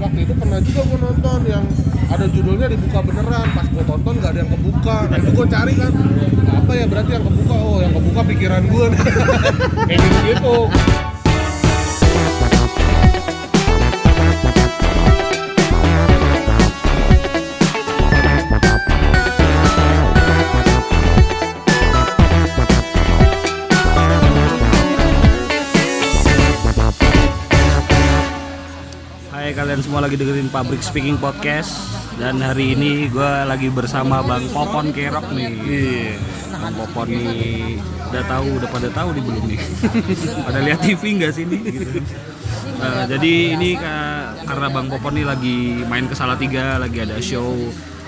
waktu itu pernah juga gue nonton yang ada judulnya dibuka beneran. Pas gue tonton nggak ada yang kebuka. Nah itu gue cari kan. Apa ya berarti yang kebuka? Oh yang kebuka pikiran gue kayak gitu semua lagi dengerin Pabrik Speaking Podcast dan hari ini gue lagi bersama Bang Popon Kerok nih. iya Bang Popon nih udah tahu udah pada tahu di belum nih. pada lihat TV nggak sih ini? Gitu. Nah, jadi ini ka- karena Bang Popon nih lagi main ke Salatiga, lagi ada show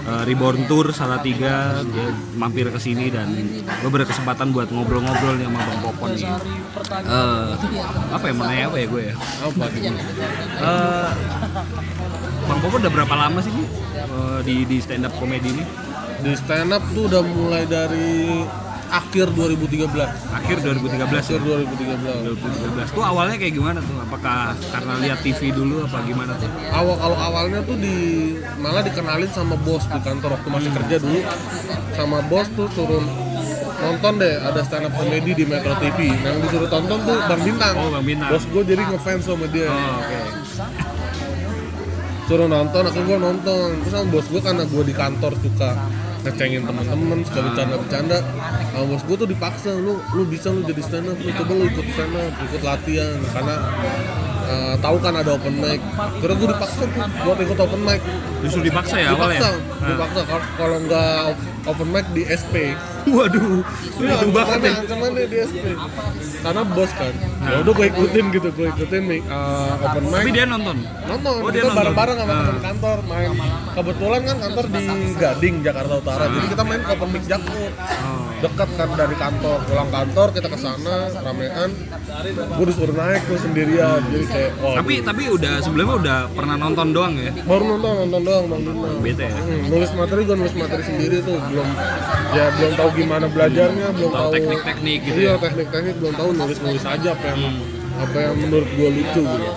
eh, Reborn Tour Salatiga, dia mampir ke sini dan gue berkesempatan buat ngobrol-ngobrol nih sama Bang Popon nih. Eh, apa ya mau apa ya gue ya? gitu Eh, Bang Popo udah berapa lama sih eh, di di stand up komedi ini? di stand up tuh udah mulai dari akhir 2013 Akhir 2013 akhir ya. 2013 2013 tuh awalnya kayak gimana tuh? Apakah karena lihat TV dulu apa gimana tuh? awal kalau awalnya tuh di malah dikenalin sama bos di kantor waktu masih kerja dulu sama bos tuh suruh nonton deh ada stand up comedy di Metro TV yang disuruh tonton tuh Bang Bintang Oh, Bang Bintang. bos gue jadi ngefans sama dia Oh, oke. suruh nonton aku gue nonton terus sama bos gue karena gue di kantor suka ngecengin teman-teman suka bercanda-bercanda. Sama bos gue tuh dipaksa lu lu bisa lu jadi stand up lu coba lu ikut stand up ikut latihan. Karena eh, tahu kan ada open mic. Karena gue dipaksa tuh buat ikut open mic. Justru dipaksa ya awalnya? dipaksa Nah. dipaksa Kalau- kalau nggak op- open mic di SP Waduh, Iya, itu banget ancamannya, ya. ancamannya di SP karena bos kan ya udah gue ikutin gitu gue ikutin mic, eh, open mic Tapi dia nonton. nonton Oh, dia kita nonton. bareng-bareng sama Ah. teman kantor main kebetulan kan kantor di Gading Jakarta Utara jadi kita main ke open mic Jakut Oh. Dekat kan dari kantor. Pulang kantor kita ke sana ramean. Gue disuruh naik tuh sendirian. Jadi kayak wah Tapi tapi udah sebelumnya udah pernah nonton doang ya? baru nonton nonton doang bang Bintang Bete ya. Hmm, nulis materi gue nulis materi sendiri tuh. Belum ya belum tahu gimana belajarnya belum Tahu teknik-teknik gitu iya ya. teknik-teknik belum tahu nulis nulis aja apa yang apa yang menurut gue lucu gitu.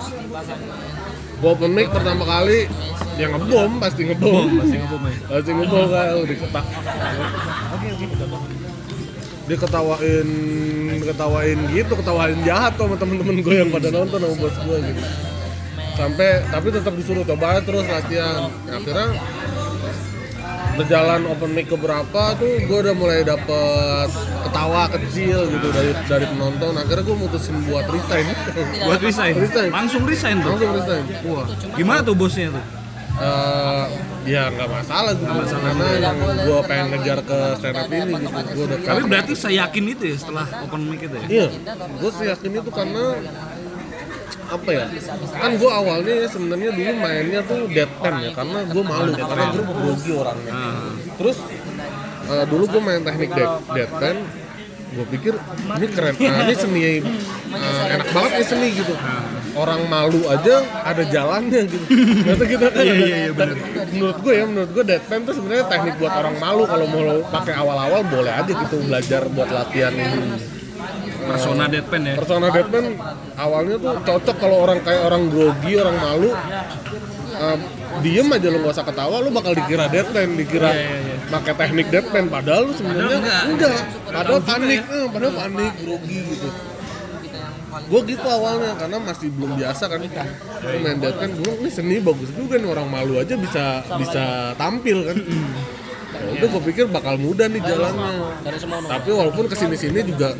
Gue open mic pertama kali yang ngebom pasti ngebom. Masih ngebom ya. pasti ngebom kan oh, diketak diketawain ketawain gitu ketawain jahat tuh sama temen-temen gue yang pada nonton sama bos gue gitu sampai tapi tetap disuruh coba terus latihan akhirnya berjalan open mic ke berapa tuh gue udah mulai dapet ketawa kecil gitu dari dari penonton akhirnya gue mutusin buat resign Buat resign. Resign. Langsung resign tuh. langsung resign Wah, gimana tuh bosnya tuh? Eh, ya nggak masalah gitu karena yang gue pengen ngejar ke stand up ini gitu gue udah Tapi berarti saya yakin itu ya setelah open mic itu ya? Iya, gue sih yakin itu karena apa ya? Kan gue awalnya ya sebenarnya dulu mainnya tuh deadpan ya, karena gue malu karena gue grogi orangnya. Ah. Terus eh, dulu gue main teknik dead, deadpan, gue pikir ini keren, nah, ini seni eh, enak banget nih seni gitu. Orang malu aja ada jalannya gitu. Ternyata kita kan Iya, ada- iya, iya, menurut gue ya, menurut gue deadpan tuh sebenarnya teknik buat orang malu kalau mau pakai awal-awal boleh aja gitu belajar buat latihan ini Persona deadpan ya? persona Batman awalnya tuh cocok kalau orang kayak orang grogi orang malu eh, diem aja lo gak usah ketawa lo bakal dikira deadpan dikira Iya, iya, iya. pakai teknik deadpan padahal lo sebenarnya enggak. enggak padahal panik ya. eh, padahal panik grogi gitu gue gitu awalnya karena masih belum biasa kan. Gua main deadpan gue ini seni bagus juga nih orang malu aja bisa bisa tampil kan. Ya udah gue pikir bakal mudah nih jalannya. Tapi walaupun ke sini sini juga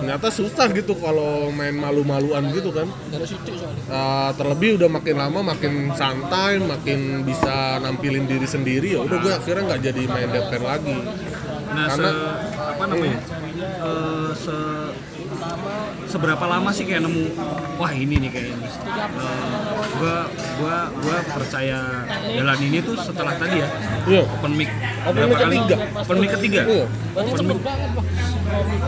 ternyata susah gitu kalau main malu-maluan gitu kan. Uh, terlebih udah makin lama makin santai makin bisa nampilin diri sendiri ya udah gue akhirnya nggak jadi main deadpan lagi. Nah, se, Karena- apa namanya? Eh, se seberapa lama sih kayak nemu wah ini nih kayak ini. Eh, gua gua gua percaya jalan ini tuh setelah tadi ya iya open mic. Open mic ketiga. Open mic ketiga. iya Open mic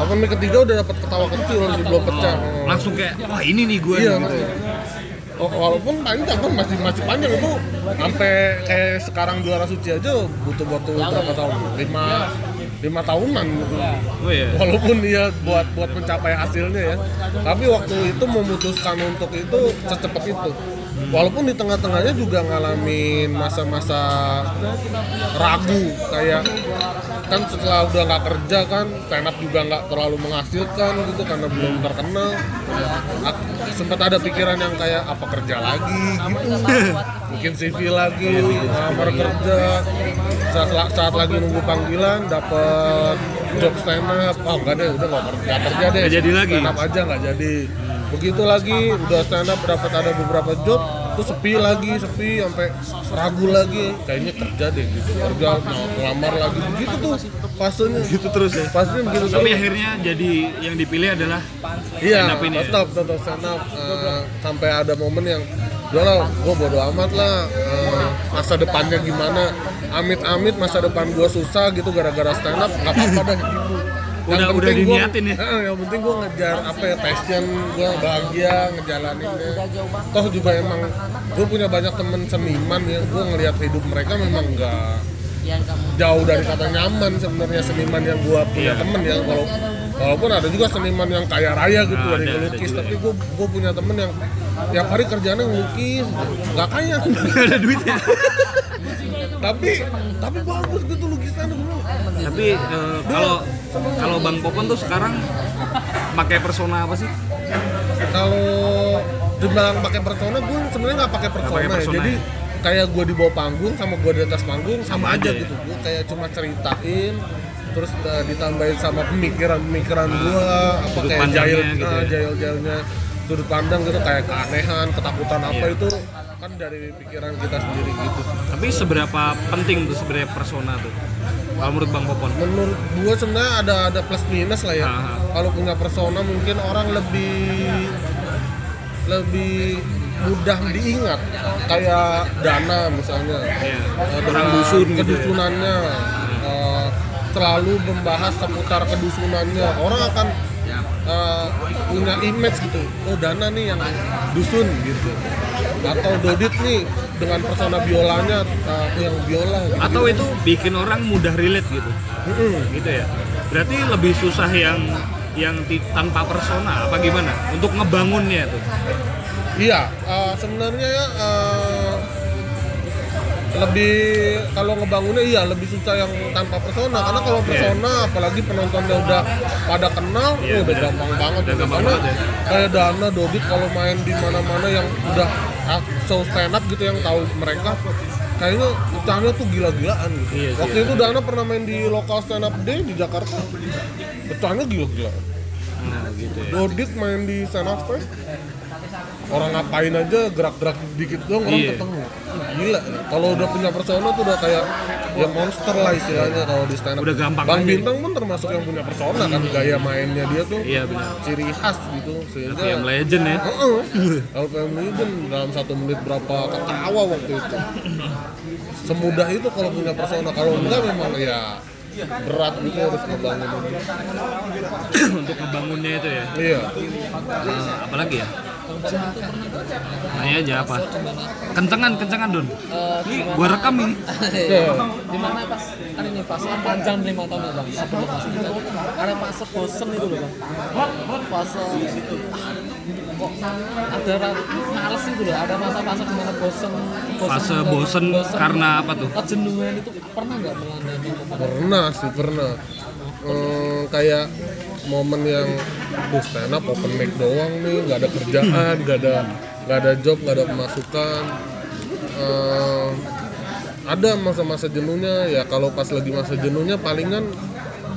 open mic ketiga udah dapat ketawa kecil masih belum pecah oh, langsung kayak wah ini nih gua iya gitu. Oh, walaupun panjang kan masih masih panjang itu sampai kayak sekarang juara suci aja butuh butuh berapa tahun lima lima tahunan. Gitu. Oh iya. walaupun dia buat buat mencapai hasilnya ya. Tapi waktu itu memutuskan untuk itu secepat itu. Walaupun di tengah-tengahnya juga ngalamin masa-masa ragu kayak kan setelah udah nggak kerja kan stand up juga nggak terlalu menghasilkan gitu karena belum terkenal. Sempat ada pikiran yang kayak apa kerja lagi? Gitu bikin CV lagi ngelamar kerja. Saat, saat lagi nunggu panggilan dapat job stand up oh enggak deh udah nggak kerja kerja deh. Nggak jadi lagi. stand up aja nggak jadi. Begitu lagi udah stand up dapat ada beberapa job terus sepi lagi sepi sampai ragu lagi. Kayaknya kerja deh gitu. Kerja ngelamar lagi. Begitu tuh fasenya. Gitu terus ya? Fasenya begitu Tapi terus. akhirnya jadi yang dipilih adalah iya stand up ini ya? tetap tetap stand up Eh, sampai ada momen yang udah lah gue bodo amat lah. Eh, masa depannya gimana? Amit-amit masa depan gue susah gitu gara-gara stand up nggak apa-apa dah. Gitu Udah- udah penting gua- diniatin ya? Eh, yang penting gue ngejar apa ya passion gue bahagia ngejalaninnya. Toh juga emang gue punya banyak temen seniman ya gue ngelihat hidup mereka memang nggak jauh dari kata nyaman sebenarnya seniman yang gua punya Iya. temen ya. Walau, walaupun ada juga seniman yang kaya raya gitu Nah, dari ada- ngelukis juga, tapi gua gua punya temen yang tiap hari kerjanya ngelukis nggak kaya Nggak ada duitnya. tapi tapi bagus gitu gua bilang, Tapi eh, kalau kalau Bang Popon tuh sekarang pakai persona apa sih? kalau dibilang pakai persona gue sebenarnya nggak pakai persona, pakai ya. persona jadi ya? kayak gue di bawah panggung sama gue di atas panggung sama, Sama aja, aja ya? gitu gue kayak cuma ceritain terus uh, ditambahin sama pemikiran-pemikiran gue apa sudut kayak jail gitu uh, ya? jail-jailnya sudut pandang gitu kayak keanehan ketakutan apa Iya. itu kan dari pikiran kita sendiri gitu Tapi seberapa penting tuh sebenarnya persona tuh? Kalau menurut Bang Popon? menurut gue sebenarnya ada ada plus minus lah ya kalau punya persona mungkin orang lebih lebih mudah diingat kayak dana misalnya Iya. Eh, Orang dusun gitu ya? kedusunannya eh, selalu membahas seputar kedusunannya orang akan eh, punya image gitu oh dana nih yang dusun gitu atau dodit nih dengan persona biolanya eh, yang biola gitu. Atau itu bikin orang mudah relate gitu? Mm-mm. Gitu ya? Berarti lebih susah yang yang ti- tanpa persona apa gimana? Untuk ngebangunnya tuh? Iya, eh, sebenarnya ya eh, lebih kalau ngebangunnya iya lebih susah yang tanpa persona karena kalau persona apalagi penontonnya udah pada kenal Iya, oh, udah bener. gampang banget Udah gampang karena banget ya. kayak Dana Dodit kalau main di mana-mana yang udah ah, show stand up gitu yang tahu mereka kayaknya pecahnya tuh gila-gilaan gitu. Iya Waktu iya. itu Dana pernah main di lokal stand up day di Jakarta pecahnya gila-gilaan. Nah gitu ya. Dodit main di stand up fest orang ngapain aja gerak-gerak dikit doang orang Iya. ketemu gila kalau udah punya persona tuh udah kayak ya monster lah istilahnya kalau di stand up Udah gampang Bang aja. Bintang pun termasuk yang punya persona kan gaya mainnya dia tuh Iya benar. ciri khas gitu sehingga Yang legend ya. Heeh. Kalau PM Legend dalam satu menit berapa ketawa waktu itu semudah itu kalau punya persona kalau enggak memang ya berat gitu harus ngebangun Untuk ngebangunnya itu ya. iya Nah, apalagi ya? Nanya aja apa? Kencengan, kencengan Don. Ini gua rekam ini. Iya. Di mana pas kan ini fase panjang lima tahun ya bang sebelum fase itu ada fase bosen itu loh bang fase kok ada males itu loh ada masa-fase di mana bosen Fase bosen karena apa tuh? kejenuhan itu pernah nggak melanda Popon? pernah sih pernah Hmm, kayak momen yang tuh stand up open mic doang nih nggak ada kerjaan nggak ada nggak ada job nggak ada pemasukan Eh, ada masa-masa jenuhnya ya kalau pas lagi masa jenuhnya palingan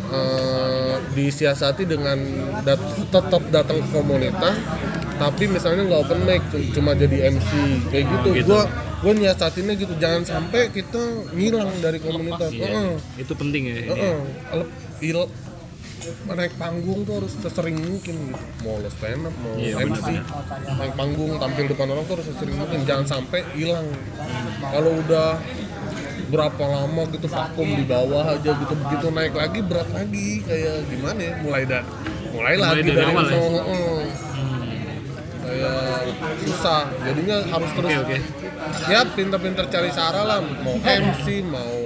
eh, disiasati dengan dat- tetap datang ke komunitas tapi misalnya nggak open mic cu- cuma jadi MC kayak gitu, gitu. gua gua nyiasatinnya gitu jangan sampai kita ngilang dari komunitas Iya. Heeh. Itu penting ya ini. Heeh. Kalau il naik panggung tuh harus sesering mungkin gitu. Mau lo stand up, mau Iya, MC, naik panggung tampil depan orang tuh harus sesering mungkin. Jangan sampai hilang. Kalau udah berapa lama gitu vakum di bawah aja gitu begitu naik lagi berat lagi kayak gimana ya mulai dari mulai lagi dari dari, awal ya? heeh. kayak susah jadinya harus terus oke. ya pinter-pinter cari cara lah mau MC mau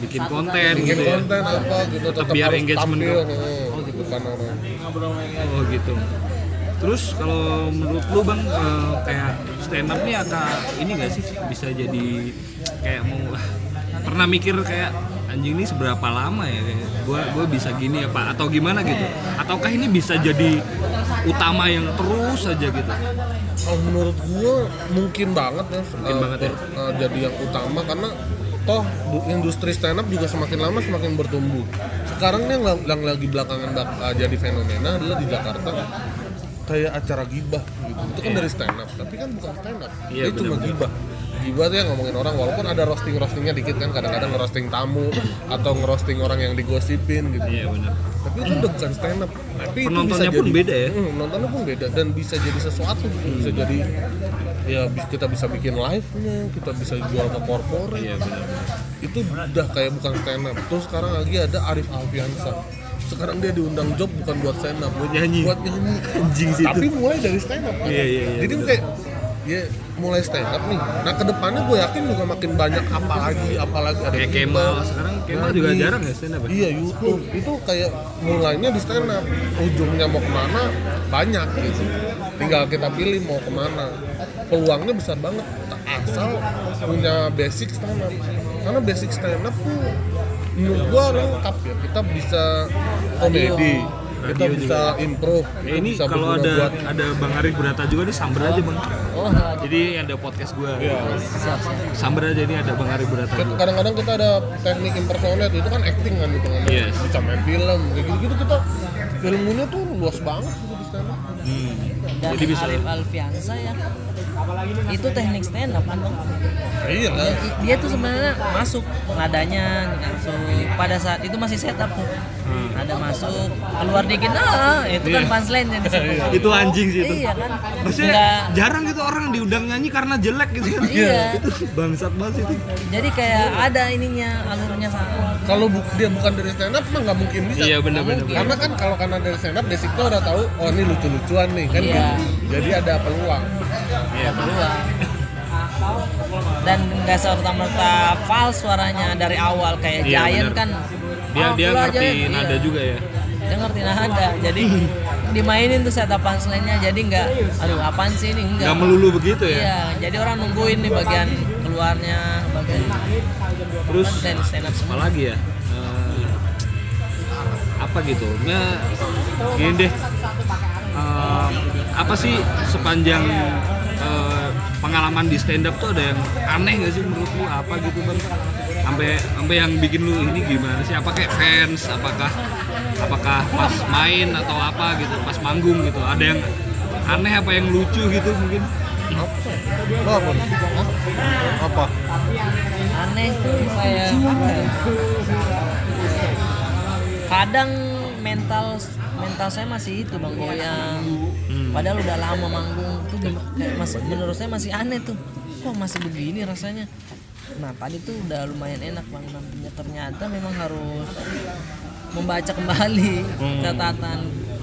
Bikin konten bikin gitu ya. konten apa gitu tetap biar harus engagement tampil. heeh, gitu kan orang Oh gitu. Terus kalau menurut lu bang eh, kayak stand up nih akan ini gak sih bisa jadi kayak mau ah, pernah mikir kayak anjing ini seberapa lama ya? Kayak gua gua bisa gini apa atau gimana gitu? Ataukah ini bisa jadi utama yang terus aja gitu? Kalau menurut gua mungkin banget ya Mungkin eh, banget ya. eh, jadi yang utama karena toh du- industri stand up juga semakin lama semakin bertumbuh. Sekarang yang, yang lagi belakangan bak- eh, jadi fenomena adalah di Jakarta kayak acara gibah gitu. Itu kan dari stand up tapi kan bukan stand up Iya, itu cuma gibah gibah tuh yang ngomongin orang walaupun ada roasting roastingnya dikit kan kadang-kadang ngerosting tamu atau ngerosting orang yang digosipin gitu. Iya benar. Tapi itu udah bukan stand up tapi Penontonnya pun jadi, beda ya? Hmm, penontonnya pun beda dan bisa jadi sesuatu. Gitu. bisa jadi ya kita bisa bikin live nya kita bisa jual ke corporate iya benar itu udah kayak bukan stand up terus sekarang lagi ada Arif Alfiansa. Sekarang dia diundang job bukan buat stand up Buat nyanyi. buat nyanyi. Anjing sih tapi mulai dari stand up kan. Iya, iya, iya, jadi bener. kayak ya mulai stand up nih nah ke depannya gue yakin juga makin banyak apalagi apalagi ada kayak Kemal sekarang Kemal juga Nadine. jarang ya stand up ya? Iya YouTube itu kayak mulainya di stand up, ujungnya mau ke mana banyak gitu. Tinggal kita pilih mau ke mana. Peluangnya besar banget asal punya basic stand up. Karena basic stand up tuh menurut gua lengkap ya. Kita bisa komedi, kita Radio bisa improve, Ya, kita ini bisa kalau ada buat ada Bang Arif Berata juga nih samber aja bang. Oh, Jadi ada podcast gua. Iya. siap. Samber aja ini ada Bang Arif Berata. juga. kadang-kadang kita ada teknik impersonate itu kan acting kan gitu kan Yes. bisa main film kayak gitu-gitu kita ilmunya tuh luas banget gitu di stand up Hmm. Dan Jadi bisa Alif Alfiansa ya. Itu teknik stand up kan bang. iya lah Dia, dia tuh sebenarnya masuk nadanya masuk pada saat itu masih setup tuh. Hmm. Nada masuk keluar dikit ah itu kan Iya. punchline di situ. Itu anjing sih itu. Iya kan. Maksudnya Nggak- jarang gitu orang diundang nyanyi karena jelek gitu kan. Iya. itu bangsat banget itu. jadi kayak ada ininya alurnya sama. kalau bu- dia bukan dari stand up mah nggak mungkin bisa Iya benar-benar. mungkin. karena kan kalau karena dari stand up basicnya udah tahu oh ini lucu-lucuan nih kan Iya. gitu. jadi ada peluang Iya. Kedua. Dan nggak serta merta fals suaranya dari awal kayak Iya, Giant benar. kan. Dia "Ah, dia ngerti Giant." nada Iya. juga ya. dia ngerti nada jadi dimainin tuh setup punchline-nya jadi nggak aduh apaan sih ini enggak Gak melulu begitu ya. iya jadi orang nungguin nih bagian keluarnya bagian Terus dan stand up apa semua lagi ya? Eh, apa gitu? Ya gini deh. Eh, apa sih sepanjang eh, pengalaman di stand up tuh ada yang aneh gak sih menurut lu apa gitu bang? Sampai sampai yang bikin lu ini gimana sih? Apa kayak fans? Apakah apakah pas main atau apa gitu? Pas manggung gitu? Ada yang aneh apa yang lucu gitu mungkin? apa apa aneh tuh apa ya? kadang mental mental saya masih itu bang goyang Hmm. padahal udah lama manggung tuh kayak masih menurut saya masih aneh tuh kok masih begini rasanya nah tadi tuh udah lumayan enak bang nantinya ternyata memang harus membaca kembali Hmm. catatan.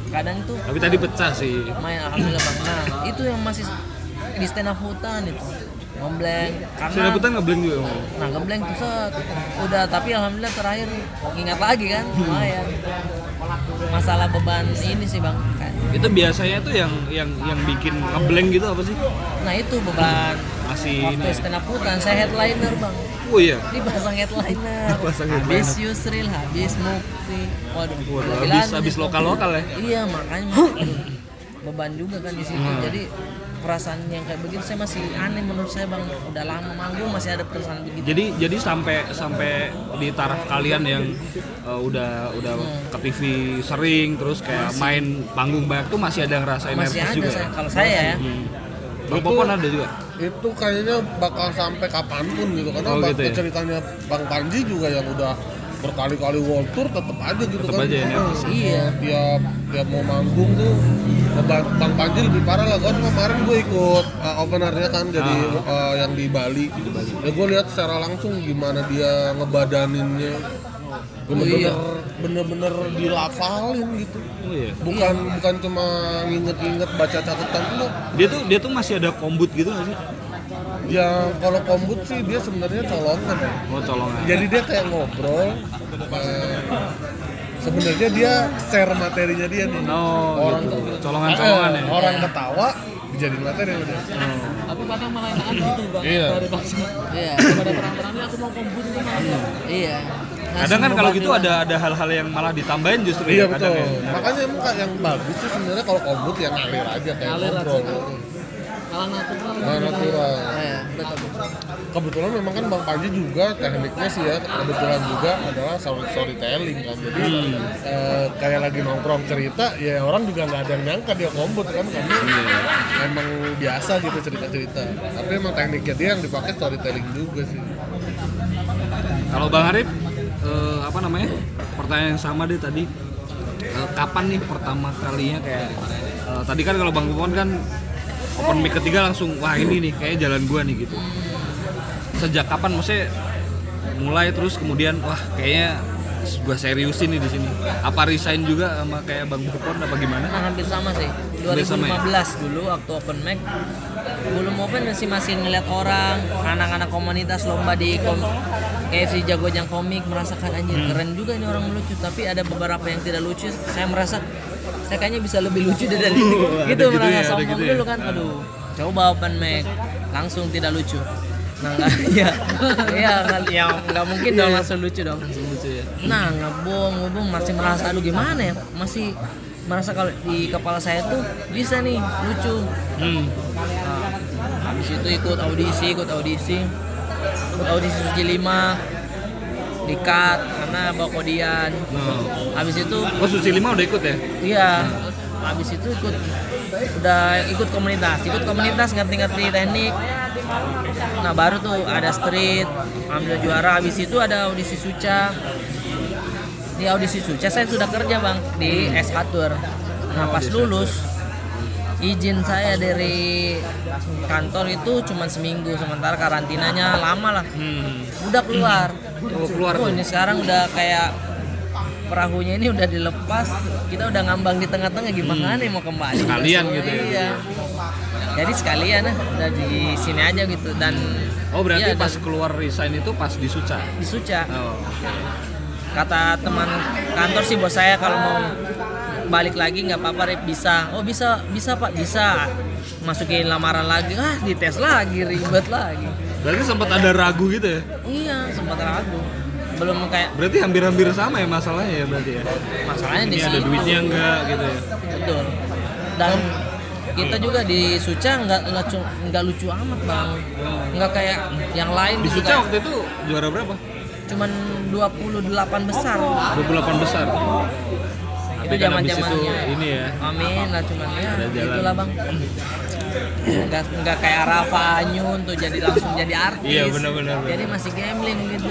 Kadang tuh Tapi tadi pecah sih. main alhamdulillah bang. Nah itu yang masih di stand up hutan itu. Ngebleng. Karena Saya putar ngeblank juga. Bang. Nah ngebleng tuh set. Udah tapi alhamdulillah terakhir Ingat lagi kan? Lumayan. Masalah beban ini sih bang Kayak- itu biasanya tuh yang yang yang bikin ngeblank gitu apa sih? Nah itu beban masih ini Waktu stand up hutan saya headliner bang. Oh iya? Dipasang headliner. Dipasang Habis headliner. Yusril Habis Mukti. Waduh Waduh, habis habis lokal lokal ya? Iya makanya. Beban juga kan di situ. Jadi perasaan yang kayak begitu saya masih aneh menurut saya bang. Udah lama manggung masih ada perasaan begitu. Jadi jadi sampai sampai di taraf kalian yang uh, udah udah ke TV sering terus kayak main panggung banyak tuh masih ada ngerasain masih nervous ada juga saya. Ya? kalau saya ya. Hmm. Bang Popon ada juga itu kayaknya bakal sampai kapan pun gitu karena Oh, gitu ya? ceritanya Bang Panji juga yang udah berkali-kali world tour tetap aja gitu Tetep kan aja ya, nervous. Iya. tiap tiap mau manggung tuh Bang, Bang Panji lebih parah lah kan kemarin gue ikut uh, openernya kan jadi Ah. uh, yang di Bali ya gue lihat secara langsung gimana dia ngebadaninnya bener-bener bener-bener dilafalin gitu oh iya bukan bukan cuma nginget-nginget baca catatan enggak dia tuh dia tuh masih ada kombut gitu nggak sih ya kalau kombut sih dia sebenarnya colongan ya oh colongan jadi dia kayak ngobrol eh, sebenarnya dia share materinya dia nih Oh, Orang gitu. tuh- Colongan-colongan Eh, ya. orang ketawa dijadiin materi udah Tapi kadang malah enakan gitu bang Iya. dari bangsa. Iya. Daripada terang-terang ini aku mau komput itu malah. Iya. Kadang kan kalau gitu ada ada hal-hal yang malah ditambahin justru iya ya betul. kadang ya. makanya emang yang bagus sih sebenarnya kalau kombut ya ngalir aja kayak Ngalir aja. ngobrol Malah natural. Nah, natural. Iya, betul. kebetulan memang kan Bang Panji juga tekniknya sih ya kebetulan juga adalah story- storytelling kan. Jadi eh, kayak lagi nongkrong cerita ya orang juga nggak ada yang nyangka dia kombut kan karena emang biasa gitu cerita-cerita. Tapi emang tekniknya dia yang dipakai storytelling juga sih. Kalau Bang Arif eh, apa namanya? Pertanyaan yang sama deh tadi. Eh, kapan nih pertama kalinya kayak eh, tadi kan kalau Bang Popon kan open mic ketiga langsung wah ini nih kayak jalan gua nih gitu. Sejak kapan maksudnya mulai terus kemudian wah kayaknya gua seriusin nih di sini. Apa resign juga sama kayak Bang Popon apa gimana? Nah, hampir sama sih. Hampir sama ya? 2015 dulu waktu open mic belum open masih masih ngeliat orang anak-anak komunitas lomba di kom KFC Jagojang komik merasakan anjir Hmm. keren juga ini orang lucu tapi ada beberapa yang tidak lucu saya merasa saya kayaknya bisa lebih lucu dari itu Ada gitu gitu merasa ya, ada sombong gitu ya. dulu kan aduh coba open mic langsung tidak lucu nah nggak ya ya nggak ya, nggak mungkin dong langsung lucu dong ya. Nah, ngebong, ngebong masih merasa aduh gimana ya? Masih merasa kalau di kepala saya tuh bisa nih lucu. Hmm. Nah, habis itu ikut audisi, ikut audisi. Ikut audisi Suci 5 di cut karena bawa kodian. Nah. Habis itu Oh Susi lima udah ikut ya? iya, habis itu ikut udah ikut komunitas, ikut komunitas ngerti-ngerti teknik. Nah, baru tuh ada street, ambil juara. Habis itu ada audisi Suca. Di audisi Suca saya sudah kerja, Bang, di S Catur. Nah, pas lulus izin saya dari kantor itu cuma seminggu sementara karantinanya lama lah. Hmm. udah keluar. Oh, keluar oh ini sekarang udah kayak perahunya ini udah dilepas. Kita udah ngambang di tengah-tengah gimana nih mau kembali? Sekalian gitu ya? iya. Jadi sekalian lah udah di sini aja gitu. Dan Oh berarti iya, pas dan keluar resign itu pas di Suca? di Suca. Oh. Kata teman kantor sih bos saya kalau mau balik lagi nggak apa-apa Rip. bisa oh bisa bisa pak bisa masukin lamaran lagi ah dites lagi ribet lagi Berarti sempat ada ragu gitu ya? iya sempat ragu belum kayak Berarti hampir-hampir sama ya masalahnya ya berarti ya? masalahnya di Ini ada situ duitnya enggak gitu ya? betul dan kita juga di Suca nggak nggak cu- nggak lucu amat bang nggak kayak yang lain Di gitu, Suca kayak waktu itu juara berapa? Cuman 28 besar 28 besar. itu Tapi kan zaman itu zamannya ini ya. amin lah cuman ya itulah bang nggak nggak kayak Rafa Anyun tuh jadi langsung jadi artis Iya, benar-benar, benar. jadi masih gambling gitu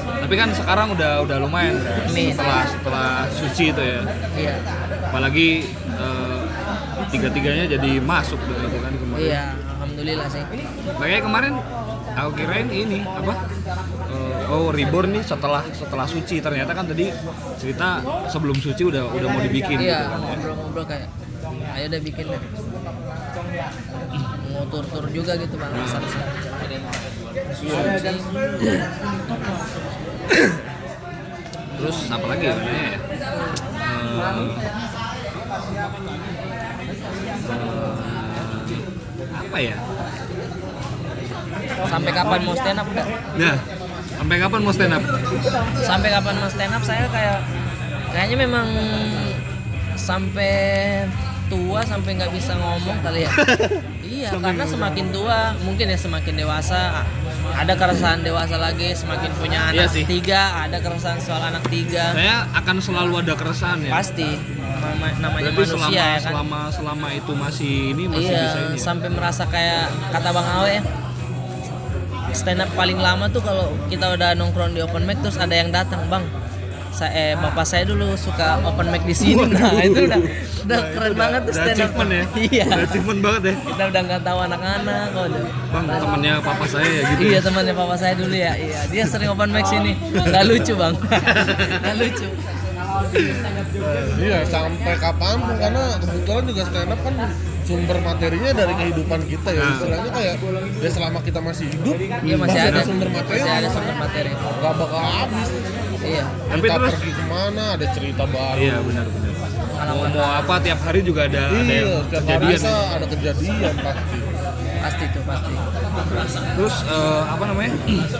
Tapi kan sekarang udah udah lumayan? Amin. setelah setelah suci itu ya. iya Apalagi eh, tiga-tiganya jadi masuk gitu kan kemarin. iya alhamdulillah sih Makanya kemarin aku kirain ini apa? Oh reborn nih setelah setelah suci. Ternyata kan tadi cerita sebelum suci udah udah mau dibikin iya gitu kan ya. ngobrol-ngobrol kayak ayo udah bikin deh. Mau tur-tur juga gitu bang. Asal suci. Terus apa lagi ya eh, apa ya? sampai kapan mau stand up udah Nah, sampai kapan mau stand up? sampai kapan mau stand up saya kayak kayaknya memang sampai tua sampai nggak bisa ngomong kali ya iya karena semakin tua mungkin ya semakin dewasa ada keresahan dewasa lagi semakin punya Iya anak sih. tiga ada keresahan soal anak tiga Saya akan selalu ada keresahan ya. pasti Nama- namanya Berarti manusia selama, ya kan selama selama itu masih ini masih iya bisa ini. ya? sampai merasa kayak kata bang Awe ya stand up paling lama tuh kalau kita udah nongkrong di open mic terus ada yang datang bang saya eh, bapak saya dulu suka open mic di sini. Nah itu udah udah keren banget tuh Udah stand up. ya. iya. Udah achievement banget ya. kita udah nggak tahu anak-anak kok udah Bang, temannya papa saya ya gitu. iya temannya papa saya dulu ya. Iya dia sering open mic sini. Nggak lucu bang. Nggak lucu Iya sampai kapan pun karena kebetulan juga stand up kan sumber materinya dari kehidupan kita ya Nah. istilahnya kayak ya selama kita masih hidup Iya masih ada sumber materi Masih ada sumber materi. nggak bakal habis Iya. Tapi kita terus- pergi ke mana ada cerita baru Iya benar-benar. Mau, mau apa tiap hari juga ada ada iya yang setiap hari kejadian. bisa ada kejadian pasti Pasti tuh pasti. Terus eh, apa namanya?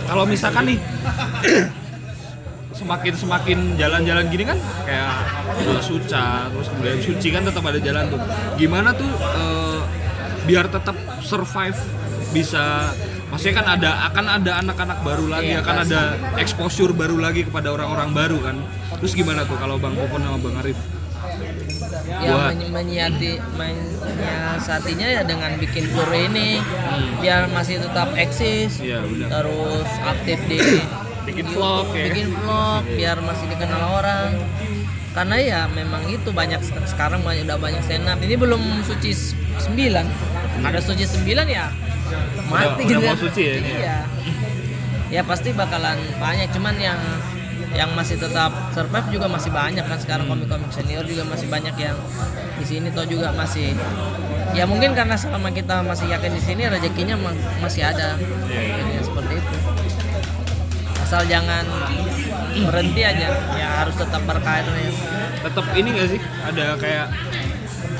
Kalau misalkan nih semakin semakin jalan-jalan gini kan kayak suca terus kemudian suci kan tetap ada jalan tuh. Gimana tuh eh, biar tetap survive bisa maksudnya kan ada akan ada anak-anak baru lagi Iya, akan pasti. ada exposure baru lagi kepada orang-orang baru kan. Terus gimana tuh kalau Bang Popon sama Bang Arif? Ya Buat- men- menyiati menyiasatinya ya dengan bikin tour ini biar masih tetap eksis. Iya, benar. Terus aktif di Bikin vlog ya. bikin vlog biar masih dikenal orang. Karena ya memang itu banyak sekarang banyak udah banyak stand up. Ini belum suci 9. Ada suci 9 ya mati Udah- gitu udah mau kan. suci ya ya? Iya. Ya pasti bakalan banyak cuman yang yang masih tetap survive juga masih banyak kan sekarang komik-komik senior juga masih banyak yang di sini toh juga masih ya mungkin karena selama kita masih yakin di sini rezekinya ma- masih ada Ya, seperti itu asal jangan berhenti aja ya harus tetap berkarir tetap ini gak sih ada kayak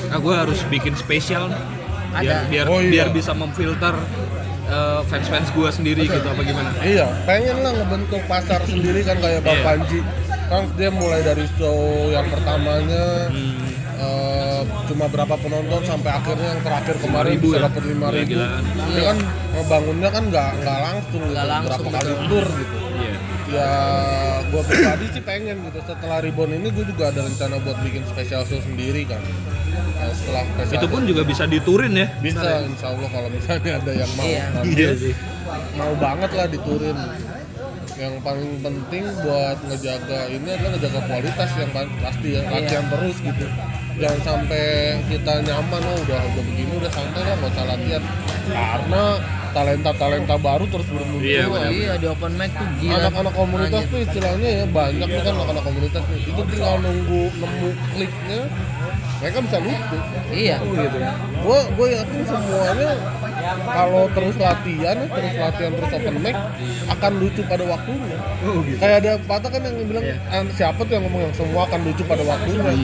ah, gue harus bikin spesial nih. biar Ada. biar, Oh, iya. biar bisa memfilter eh, fans-fans gue sendiri gitu apa gimana iya pengen lah ngebentuk pasar sendiri kan kayak Bang Iya. Panji kan dia mulai dari show yang pertamanya Hmm. Cuma berapa penonton sampai akhirnya yang terakhir kemarin 5.000 bisa ya? dapat lima ribu Gila-gilaan. ini kan ngebangunnya kan nggak nggak langsung gitu. Nggak langsung, berapa kali betul. tour gitu Iya. ya gue pribadi sih pengen gitu setelah Ribbon ini gue juga ada rencana buat bikin special show sendiri kan Nah, setelah special itu pun juga bisa diturin ya bisa insya Allah kalau misalnya ada yang mau Iya. Iya sih mau banget lah diturin yang paling penting buat ngejaga ini adalah ngejaga kualitas yang pa- pasti ya latihan terus gitu jangan sampai kita nyaman oh udah udah begini udah santai lah nggak usah latihan. Karena talenta talenta baru terus bermunculan. Iya, benar. iya di open mic tuh gila. Anak-anak komunitas tuh istilahnya ya banyak tuh kan anak-anak komunitas nih itu tinggal nunggu nemu kliknya mereka bisa lucu iya. Gitu. Gue gue yakin semuanya kalau terus latihan terus latihan terus open mic akan lucu pada waktunya. Kayak ada patah kan yang bilang "Ah, siapa tuh yang ngomong yang semua akan lucu pada waktunya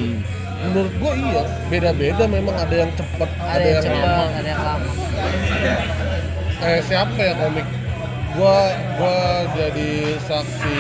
menurut gue iya beda-beda memang ada yang cepet ada, ada yang yang cepat lama. ada yang lama. Eh siapa ya komik? Gua gua jadi saksi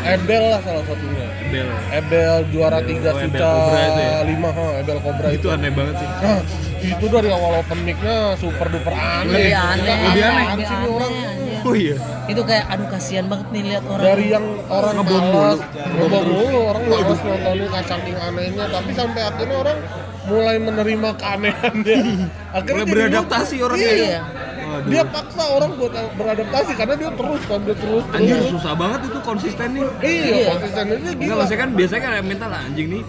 Ebel lah salah satunya. Bel Ebel juara tiga Oh, Ebel Suca ya? lima ha Ebel Cobra itu itu. aneh banget sih. Nah, itu dari awal open mic-nya super duper aneh. Lebih aneh, Lebih aneh, aneh lebih sih ini aneh, orang anjir. Oh iya itu kayak aduh kasihan banget nih lihat orang dari yang orang Ngebom mulu. ngebom mulu orang malas nontonnya kan saking anehnya tapi sampai akhirnya orang mulai menerima keanehannya akhirnya mulai beradaptasi orangnya iya. ya Waduh. dia paksa orang buat beradaptasi karena dia terus kan dia terus anjir terus susah banget itu konsistennya iya Iya. konsistennya Enggak gila maksudnya kan biasanya kan mental anjing nih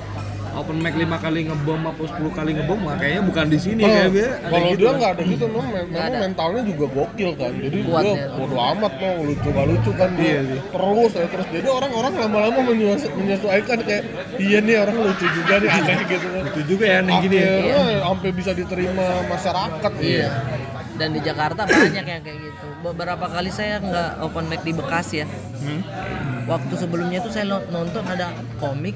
open mic lima kali ngebom apa 10 kali ngebom mah kayaknya bukan di sini Oh, kayak dia ada kalau gitu dia kan. nggak ada gitu memang, memang ada. mentalnya juga gokil kan jadi Kuat dia ya. bodo amat mau lucu gak lucu kan dia Iya sih. terus ya terus jadi orang-orang lama-lama menyesu- menyesuaikan kayak iya nih orang lucu juga nih aneh gitu kan Itu juga ya aneh gini ya sampai bisa diterima masyarakat Iya. Dan di Jakarta banyak yang kayak gitu. Beberapa kali saya nggak open mic di Bekasi ya. Hmm? Waktu sebelumnya tuh saya nonton ada komik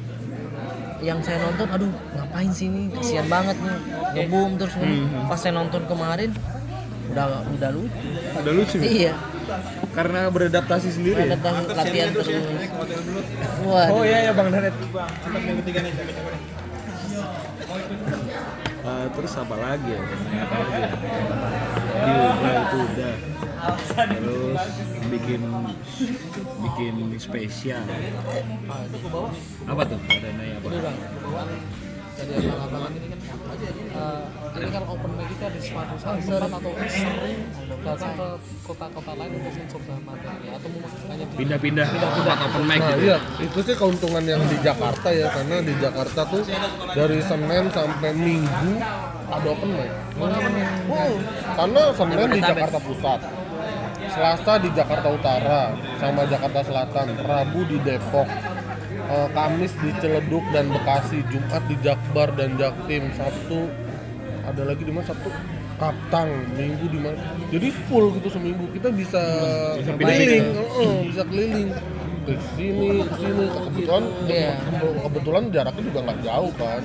yang saya nonton, aduh ngapain sih ini kasihan banget nih ngebum terus ini. Hmm. Pas saya nonton kemarin udah udah lucu. udah lucu Iya. karena beradaptasi sendiri ya? Ada latihan terus. Wah. oh iya ya bang Danet Eh, terus apa lagi ya? Apa lagi ya? Ini udah itu udah. Terus bikin bikin spesial. Apa tuh? Ada nanya apa? Ini bang, jadi abang-abangan ini kan eh, ini kan open mic kita di suatu saat atau sering datang ke kota-kota lain untuk mencoba materi atau mungkin hanya Pindah-pindah tempat open mic Nah gitu. iya, itu sih keuntungan yang di Jakarta ya, karena di Jakarta tuh dari Senin sampai Minggu ada open mic. Oh, karena Senin di Jakarta Pusat, Selasa di Jakarta Utara, sama Jakarta Selatan, Rabu di Depok, eh, Kamis di Ciledug dan Bekasi, Jumat di Jakbar dan Jaktim, Sabtu ada lagi di mana Sabtu Kaptang, Minggu di mana. Jadi full gitu seminggu kita bisa, keliling, heeh, bisa keliling ke sini, ke sini. Kebetulan Iya. kebetulan jaraknya juga nggak jauh kan.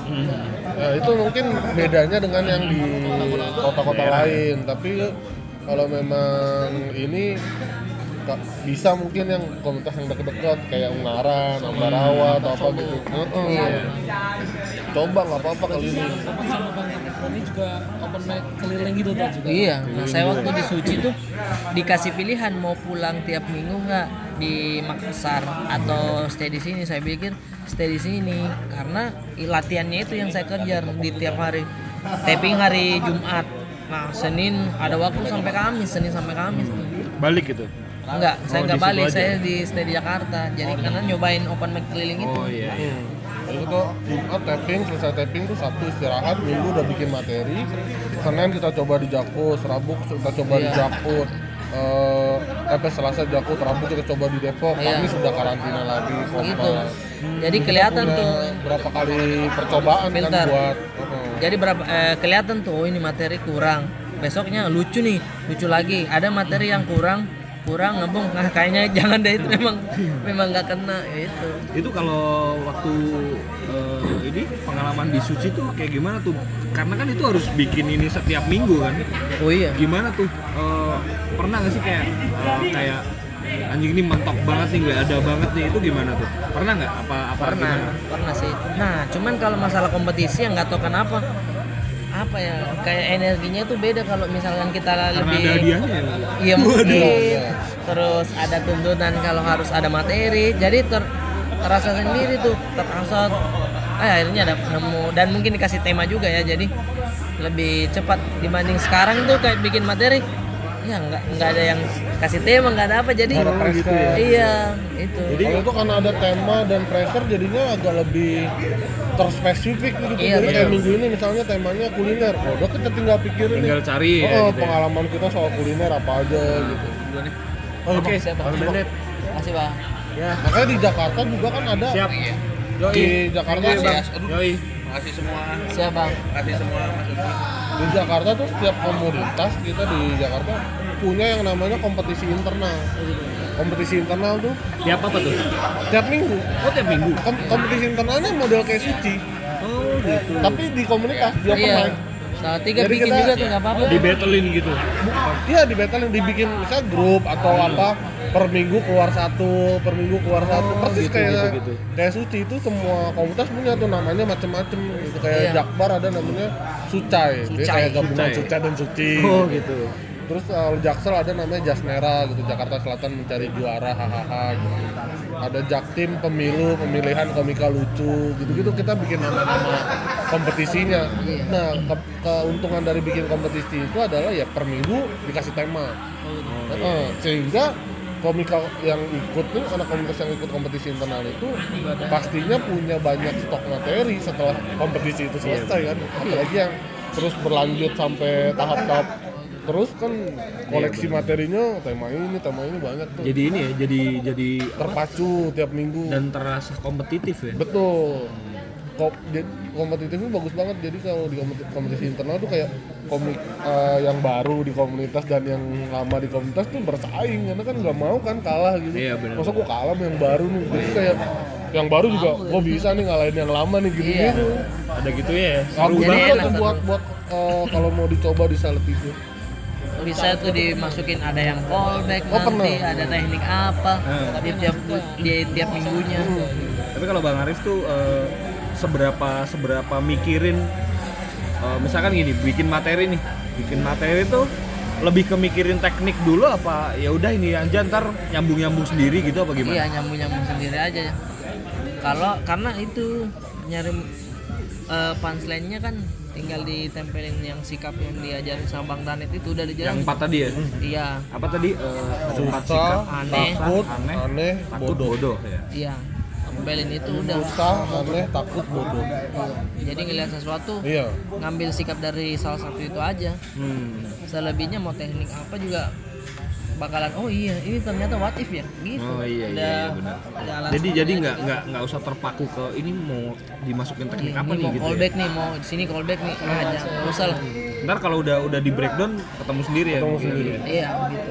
Ya, itu mungkin bedanya dengan yang di kota-kota lain. Tapi kalau memang ini bisa mungkin yang komunitas yang deket-deket kayak Ungaran, Ambarawa atau apa gitu. Heeh. Coba nggak apa-apa kali ini. Sama sama Bang ini juga open mic keliling gitu tuh juga. Iya, nah saya waktu di Suci tuh dikasih pilihan mau pulang tiap minggu nggak di Makassar atau stay di sini. Saya pikir stay di sini karena latihannya itu yang saya kejar di tiap hari. Taping hari Jumat. Nah Senin ada waktu sampai Kamis, Senin sampai Kamis. Balik gitu. Enggak, saya Oh, nggak di situ balik, aja? saya di stay di Jakarta. Jadi karena nyobain open mic keliling itu. Oh iya. iya. Itu tuh Jumat tapping, selesai tapping tuh Sabtu istirahat, Minggu udah bikin materi. Senin kita coba di Jakpus, Rabu kita coba di Iya. Jakput. Eh, apa Selasa Jakut, Rabu kita coba di Depok, Iya. Kamis sudah karantina lagi, kompas. Gitu. Jadi kelihatan tuh berapa kali percobaan Filter. kan buat uh, Jadi berapa eh, kelihatan tuh oh ini materi kurang. Besoknya lucu nih, lucu lagi. Ada materi yang kurang, kurang ngebong. Nah, kayaknya jangan deh itu memang memang nggak kena ya itu. Itu kalau waktu eh, ini pengalaman di Suci tuh kayak gimana tuh? Karena kan itu harus bikin ini setiap minggu kan. Oh iya. Gimana tuh? Eh, pernah nggak sih kayak eh, kayak anjing ini mentok banget nih nggak ada banget nih itu gimana tuh? Pernah nggak? Apa apa Pernah, gimana? pernah sih. Nah, cuman kalau masalah kompetisi yang nggak tahu kenapa apa ya kayak energinya tuh beda kalau misalkan kita Karena lebih ada hadiahnya ya. Iya mungkin. Terus ada tuntutan kalau harus ada materi. Jadi ter, terasa sendiri tuh terasa eh, akhirnya ada nemu dan mungkin dikasih tema juga ya. Jadi lebih cepat dibanding sekarang tuh kayak bikin materi. Ya nggak nggak ada yang kasih tema nggak ada apa jadi ada pressure ya? iya itu Kalau itu karena ada tema dan pressure jadinya agak lebih terspesifik gitu. Iya, Jadi kayak minggu ini misalnya temanya kuliner. Oh, udah kita tinggal pikirin Tinggal nih. cari ya, Oh, gitu ya. pengalaman kita soal kuliner apa aja gitu. Oh, Oke, Bang. siapa? Kasih bang. Ya. Makanya di Jakarta juga kan ada. Siap. Di Jakarta you, Bang. Aduh, Yoi. Makasih semua. Siapa bang? Makasih semua Mas Uki. Di Jakarta tuh setiap komunitas kita di Jakarta punya yang namanya kompetisi internal. Kompetisi internal tuh Tiap apa tuh? tiap minggu. Oh tiap minggu. Kom- kompetisi internalnya model kayak suci, Oh gitu. tapi di komunitas di open Iya. mic. Nah, tiga Jadi bikin kita- juga tuh nggak apa-apa. Di battlein gitu. Iya di battle yang dibikin misalnya grup atau apa per minggu keluar satu, per minggu keluar satu. Persis gitu, kayak gitu, gitu. kayak suci itu semua komunitas punya tuh namanya macem-macem gitu kayak Iya. Jakbar ada namanya Sucai, dia Sucai. kayak gabungan Sucai. Sucai dan Suci. Oh gitu. Terus uh, Jaksel ada namanya Jasmera gitu Jakarta Selatan mencari juara hahaha gitu. Ada Jaktim pemilu pemilihan komika lucu gitu-gitu kita bikin nama-nama kompetisinya. Nah ke- keuntungan dari bikin kompetisi itu adalah ya per minggu dikasih tema. Heeh, sehingga komika yang ikut nih anak komunitas yang ikut kompetisi internal itu pastinya punya banyak stok materi setelah kompetisi itu selesai kan? Apalagi yang terus berlanjut sampai tahap-tahap. Terus kan koleksi materinya tema ini tema ini banyak tuh. Jadi ini ya, jadi jadi apa? terpacu tiap minggu. Dan terasa kompetitif ya. betul. Ko- jadi kompetitifnya bagus banget jadi kalau di kompetisi, kompetisi internal tuh kayak komik eh, yang baru di komunitas dan yang lama di komunitas tuh bersaing karena kan nggak mau kan kalah gitu Iya, benar. masa gua kalah sama yang baru nih jadi kayak yang baru juga gua bisa nih ngalahin yang lama nih gitu Iya. gitu Ada gitu ya. Bagus Jadi banget enak, tuh seru. buat buat eh, kalau mau dicoba di salep itu bisa tuh dimasukin ada yang callback Oh, nanti pernah. ada teknik apa Hmm. di tiap di tiap minggunya Tapi kalau Bang Arif tuh eh, seberapa seberapa mikirin eh, misalkan gini, bikin materi nih. Bikin materi tuh lebih ke mikirin teknik dulu apa ya udah ini aja ntar nyambung-nyambung sendiri gitu apa gimana? iya nyambung nyambung sendiri aja ya kalau karena itu nyari eh, punchline-nya kan tinggal ditempelin yang sikap yang diajarin sama Bang Tanit itu udah Yang dijelasin empat tadi ya? iya Apa tadi? Eh, ada empat susah sikap. Aneh. takut Aneh. aneh, Takut bodoh bodoh ya. iya tempelin itu udah. Susah aneh takut bodoh. Jadi ngelihat sesuatu iya. ngambil sikap dari salah satu itu aja. Hmm. selebihnya mau teknik apa juga bakalan oh iya ini ternyata what if ya gitu Oh iya, iya, Udah- iya, benar. alasan Jadi jadi aja. nggak nggak nggak usah terpaku ke ini mau dimasukin teknik Ini apa nih mau gitu. callback Ya? nih mau di sini callback nih ah jangan nggak usah lah Ntar kalau udah udah di breakdown ketemu sendiri ya. Ketemu Iya, sendiri. iya. iya gitu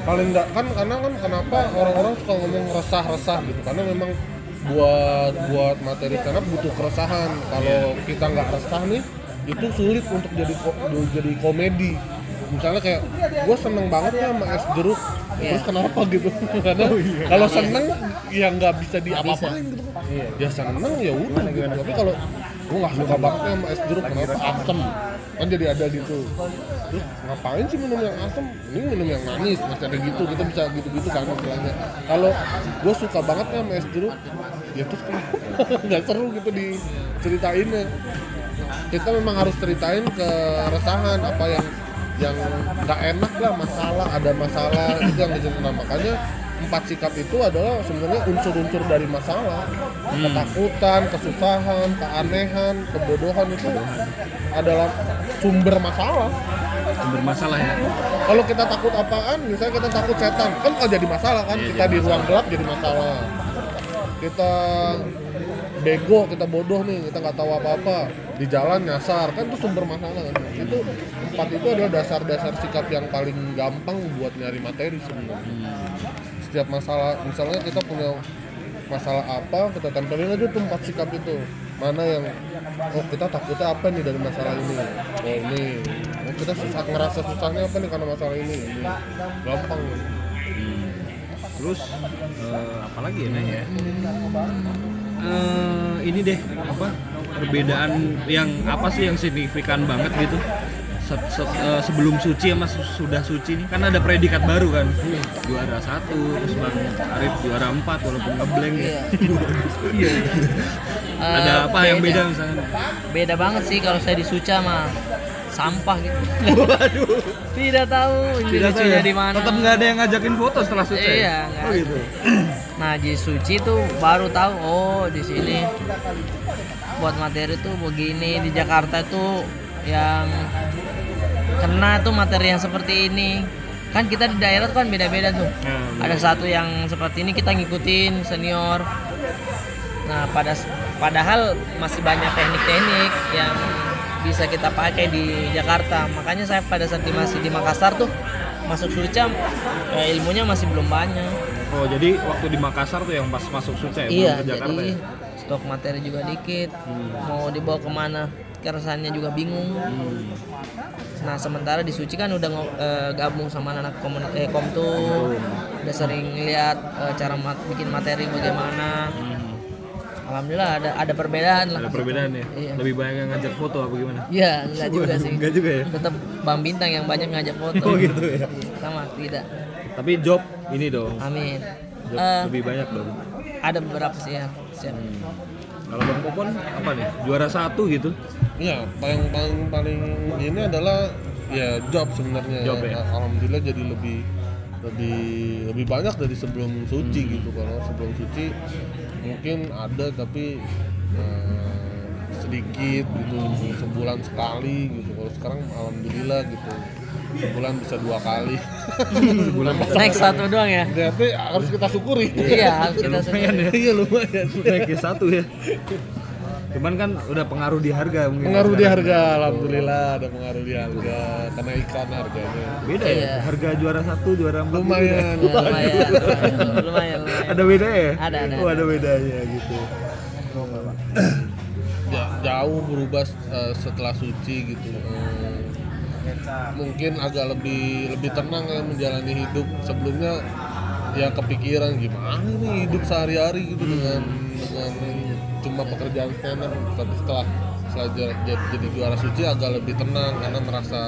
paling enggak kan karena kan kenapa orang-orang suka ngomong resah-resah gitu karena memang buat buat materi stand up butuh keresahan kalau kita nggak resah nih itu sulit untuk jadi jadi komedi misalnya kayak gue seneng banget ya sama es jeruk terus kenapa gitu? Karena kalau seneng ya nggak bisa diapa-apain gitu. Ya seneng ya udah gitu. tapi kalau gue nggak suka banget sama es jeruk kenapa? Asem. Kan jadi ada gitu. Terus ngapain sih minum yang asem? Ini minum yang manis masih ada gitu. Kita bisa gitu-gitu kan istilahnya. Kalau gue suka banget ya sama es jeruk ya terus nggak seru gitu diceritainnya. Kita memang harus ceritain keresahan apa yang yang nggak enak lah masalah ada masalah itu yang diceritain makanya empat sikap itu adalah sebenarnya unsur-unsur dari masalah. Ketakutan kesusahan keanehan kebodohan itu adalah sumber masalah. Sumber masalah ya. kalau kita takut apaan misalnya kita takut setan kan nggak jadi masalah kan? Iya, kita di ruang gelap jadi masalah. Kita bego kita bodoh nih kita nggak tahu apa-apa. Di jalan nyasar kan itu sumber masalah kan? Itu empat itu adalah dasar-dasar sikap yang paling gampang buat nyari materi sebenarnya. Setiap masalah misalnya kita punya masalah apa kita tempelin aja tuh empat sikap itu. Mana yang oh kita takutnya apa nih dari masalah ini? Oh ini. Oh kita susah ngerasa susahnya apa nih karena masalah ini? Ini. Gampang. Terus eh, apa lagi ya nanya? ya? Eh, ini deh apa perbedaan yang apa sih yang signifikan banget gitu? Se- se- eh, sebelum suci sama su- sudah suci nih kan ada predikat baru kan? Juara satu terus bang Arif juara empat walaupun ngeblank ya. Iya. ada Eh, apa yang beda. misalnya? Beda banget sih kalau saya di Suca mah sampah gitu. Waduh. Tidak tahu ini lucunya di mana. Tetap nggak ada yang ngajakin foto setelah suci? Ya? Iya, oh gitu Nah, di suci tuh baru tahu oh di sini buat materi tuh begini di Jakarta tuh yang kena tuh materi yang seperti ini. Kan kita di daerah tuh kan beda-beda tuh. Nah, Ada satu yang seperti ini kita ngikutin senior. Nah, pada padahal masih banyak teknik-teknik yang bisa kita pakai di Jakarta. Makanya saya pada saat masih di Makassar tuh masuk Surca eh, ilmunya masih belum banyak. Oh jadi waktu di Makassar tuh yang pas masuk suci ya Iya, ke Jakarta jadi ya stok materi juga dikit. Mau dibawa ke mana? Keresahannya juga bingung. Hmm. Nah, sementara di Suci kan udah eh, gabung sama anak komun eh, Komtu, udah sering lihat eh, cara mat- bikin materi bagaimana. Alhamdulillah ada ada perbedaan lah. ada perbedaan ya Iya. lebih banyak yang ngajak foto apa gimana Iya, enggak juga sih. Enggak juga ya Tetap Bang Bintang yang banyak ngajak foto. Oh, gitu ya? Sama tidak. Tapi job ini dong Amin. job Eh, lebih banyak dong ada beberapa sih ya. Siap. kalau bang Popon apa nih juara satu gitu Iya, paling paling paling ini adalah ya job sebenarnya. Job ya? Alhamdulillah jadi lebih lebih lebih banyak dari sebelum suci Hmm. gitu. Kalau sebelum suci mungkin ada tapi eh, sedikit gitu sebulan sekali gitu. Kalau sekarang alhamdulillah gitu sebulan bisa dua kali. bulan Next satu doang ya. Berarti harus kita syukuri. Iya, harus kita lumayan ya Iya lumayan. naiknya satu ya cuman kan udah pengaruh di harga mungkin Pengaruh di harga, alhamdulillah ada pengaruh di harga karena ikan harganya. beda ya Iya. harga juara satu juara empat Lumayan. lumayan, lumayan, lumayan, lumayan. ada beda ya Ada, ada. oh ada bedanya gitu Ja- jauh berubah eh, setelah suci gitu Eh, mungkin agak lebih lebih tenang ya menjalani hidup. Sebelumnya ya kepikiran gimana nih hidup sehari-hari gitu dengan dengan cuma pekerjaan stand up tapi setelah setelah ja- ja- jadi juara suci agak lebih tenang karena merasa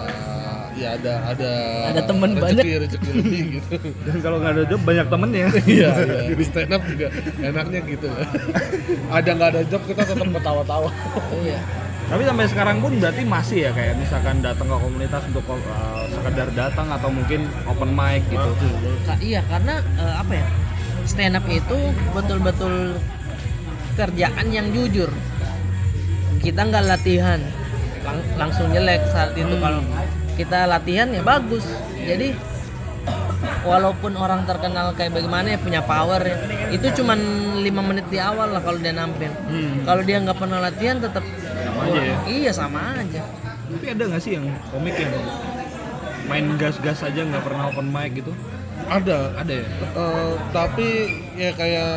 eh, ya ada ada Ada temen rezeki rezeki lebih gitu. Dan kalau nggak ada job banyak temennya. Iya iya. Di stand up juga enaknya gitu. Ada nggak ada job kita tetap ketawa-tawa. Iya. Tapi sampai sekarang pun berarti masih ya kayak misalkan datang ke komunitas untuk uh, sekedar datang atau mungkin open mic gitu. Ka- iya karena eh, apa ya stand up itu betul-betul kerjaan yang jujur. Kita nggak latihan lang- langsung jelek saat itu. Kalau kita latihan ya bagus. Jadi walaupun orang terkenal kayak bagaimana ya punya power ya, itu cuman lima menit di awal lah kalau dia nampil kalau dia nggak pernah latihan tetap aja ya? iya sama aja Tapi ada nggak sih yang komik yang main gas-gas aja nggak pernah open mic gitu? ada Ada ya? Eh, tapi ya kayak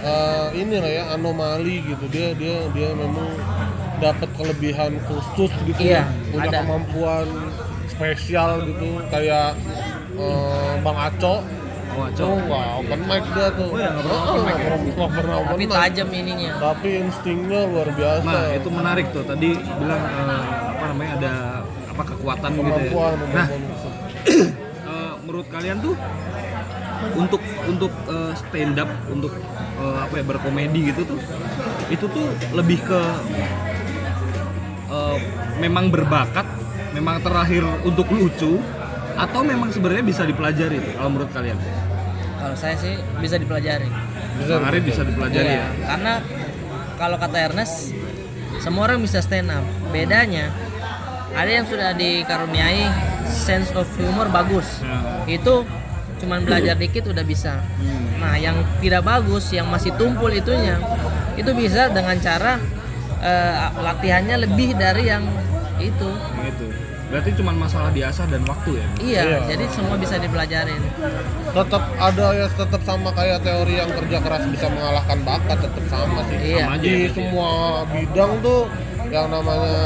eh, ini lah ya anomali gitu dia dia dia memang dapat kelebihan khusus gitu Iya, punya ada. kemampuan spesial gitu kayak eh, bang Aco. Oh, tuh wah open mic dia tuh. Oh ya, nggak pernah Oh, open mic ya? pernah- open tapi mic. tajam ininya. Tapi instingnya luar biasa. Nah itu menarik tuh. Tadi bilang eh, apa namanya ada apa kekuatan gitu ya. kemampuan Nah eh, menurut kalian tuh untuk untuk eh, stand up untuk eh, apa ya berkomedi gitu tuh itu tuh lebih ke eh, memang berbakat memang terakhir untuk lucu atau memang sebenarnya bisa dipelajari kalau menurut kalian? Kalau saya sih bisa dipelajari. Bisa Bang Arif bisa dipelajari Iya, ya? karena kalau kata Ernest semua orang bisa stand up. Bedanya ada yang sudah dikaruniai sense of humor bagus. Ya. itu cuman belajar dikit udah bisa. Hmm. nah yang tidak bagus yang masih tumpul itunya itu bisa dengan cara eh, latihannya lebih dari yang itu. Gitu berarti cuma masalah diasah dan waktu ya? Iya, Iya. jadi semua bisa dipelajarin. Tetap ada ya tetap sama kayak teori yang kerja keras bisa mengalahkan bakat tetap sama sih. Iya. Sama aja di ya berarti ya? semua bidang tuh yang namanya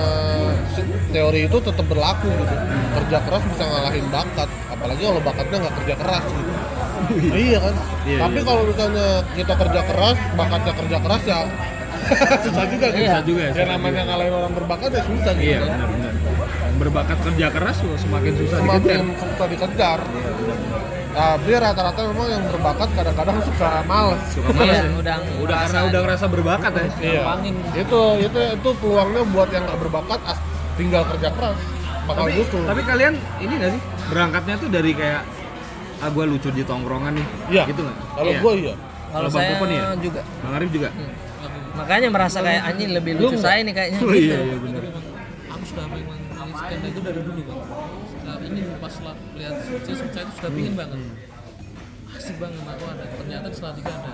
teori itu tetap berlaku gitu. Kerja keras bisa ngalahin bakat apalagi kalau bakatnya nggak kerja keras gitu. Iya. Kan? Iya, tapi iya. kalau misalnya kita kerja keras bakatnya kerja keras ya susah juga gitu. Iya. Susah juga, ya susah namanya ngalahin orang berbakat ya susah gitu iya benar-benar Yang berbakat kerja keras tuh semakin susah semakin dikejar susah dikejar tapi rata-rata memang yang berbakat kadang-kadang suka males suka males Iya, ya? udah udah karena ngerasa udah ngerasa berbakat ya Iya. Itu itu itu peluangnya buat yang nggak berbakat as- tinggal kerja keras bakal tapi, nyusul. tapi kalian ini gak sih berangkatnya tuh dari kayak ah gue lucu di tongkrongan nih Iya. gitu nggak Kalau Iya. gue iya. kalau Bang saya Popon ya? juga bang Arif juga makanya merasa kayak anjing lebih lucu saya nih kayaknya oh gitu iya iya benar dari dulu bang. Nah, ini pas lah lihat si Suca itu sudah pingin banget. Asik banget aku ada. Ternyata di Salatiga ada.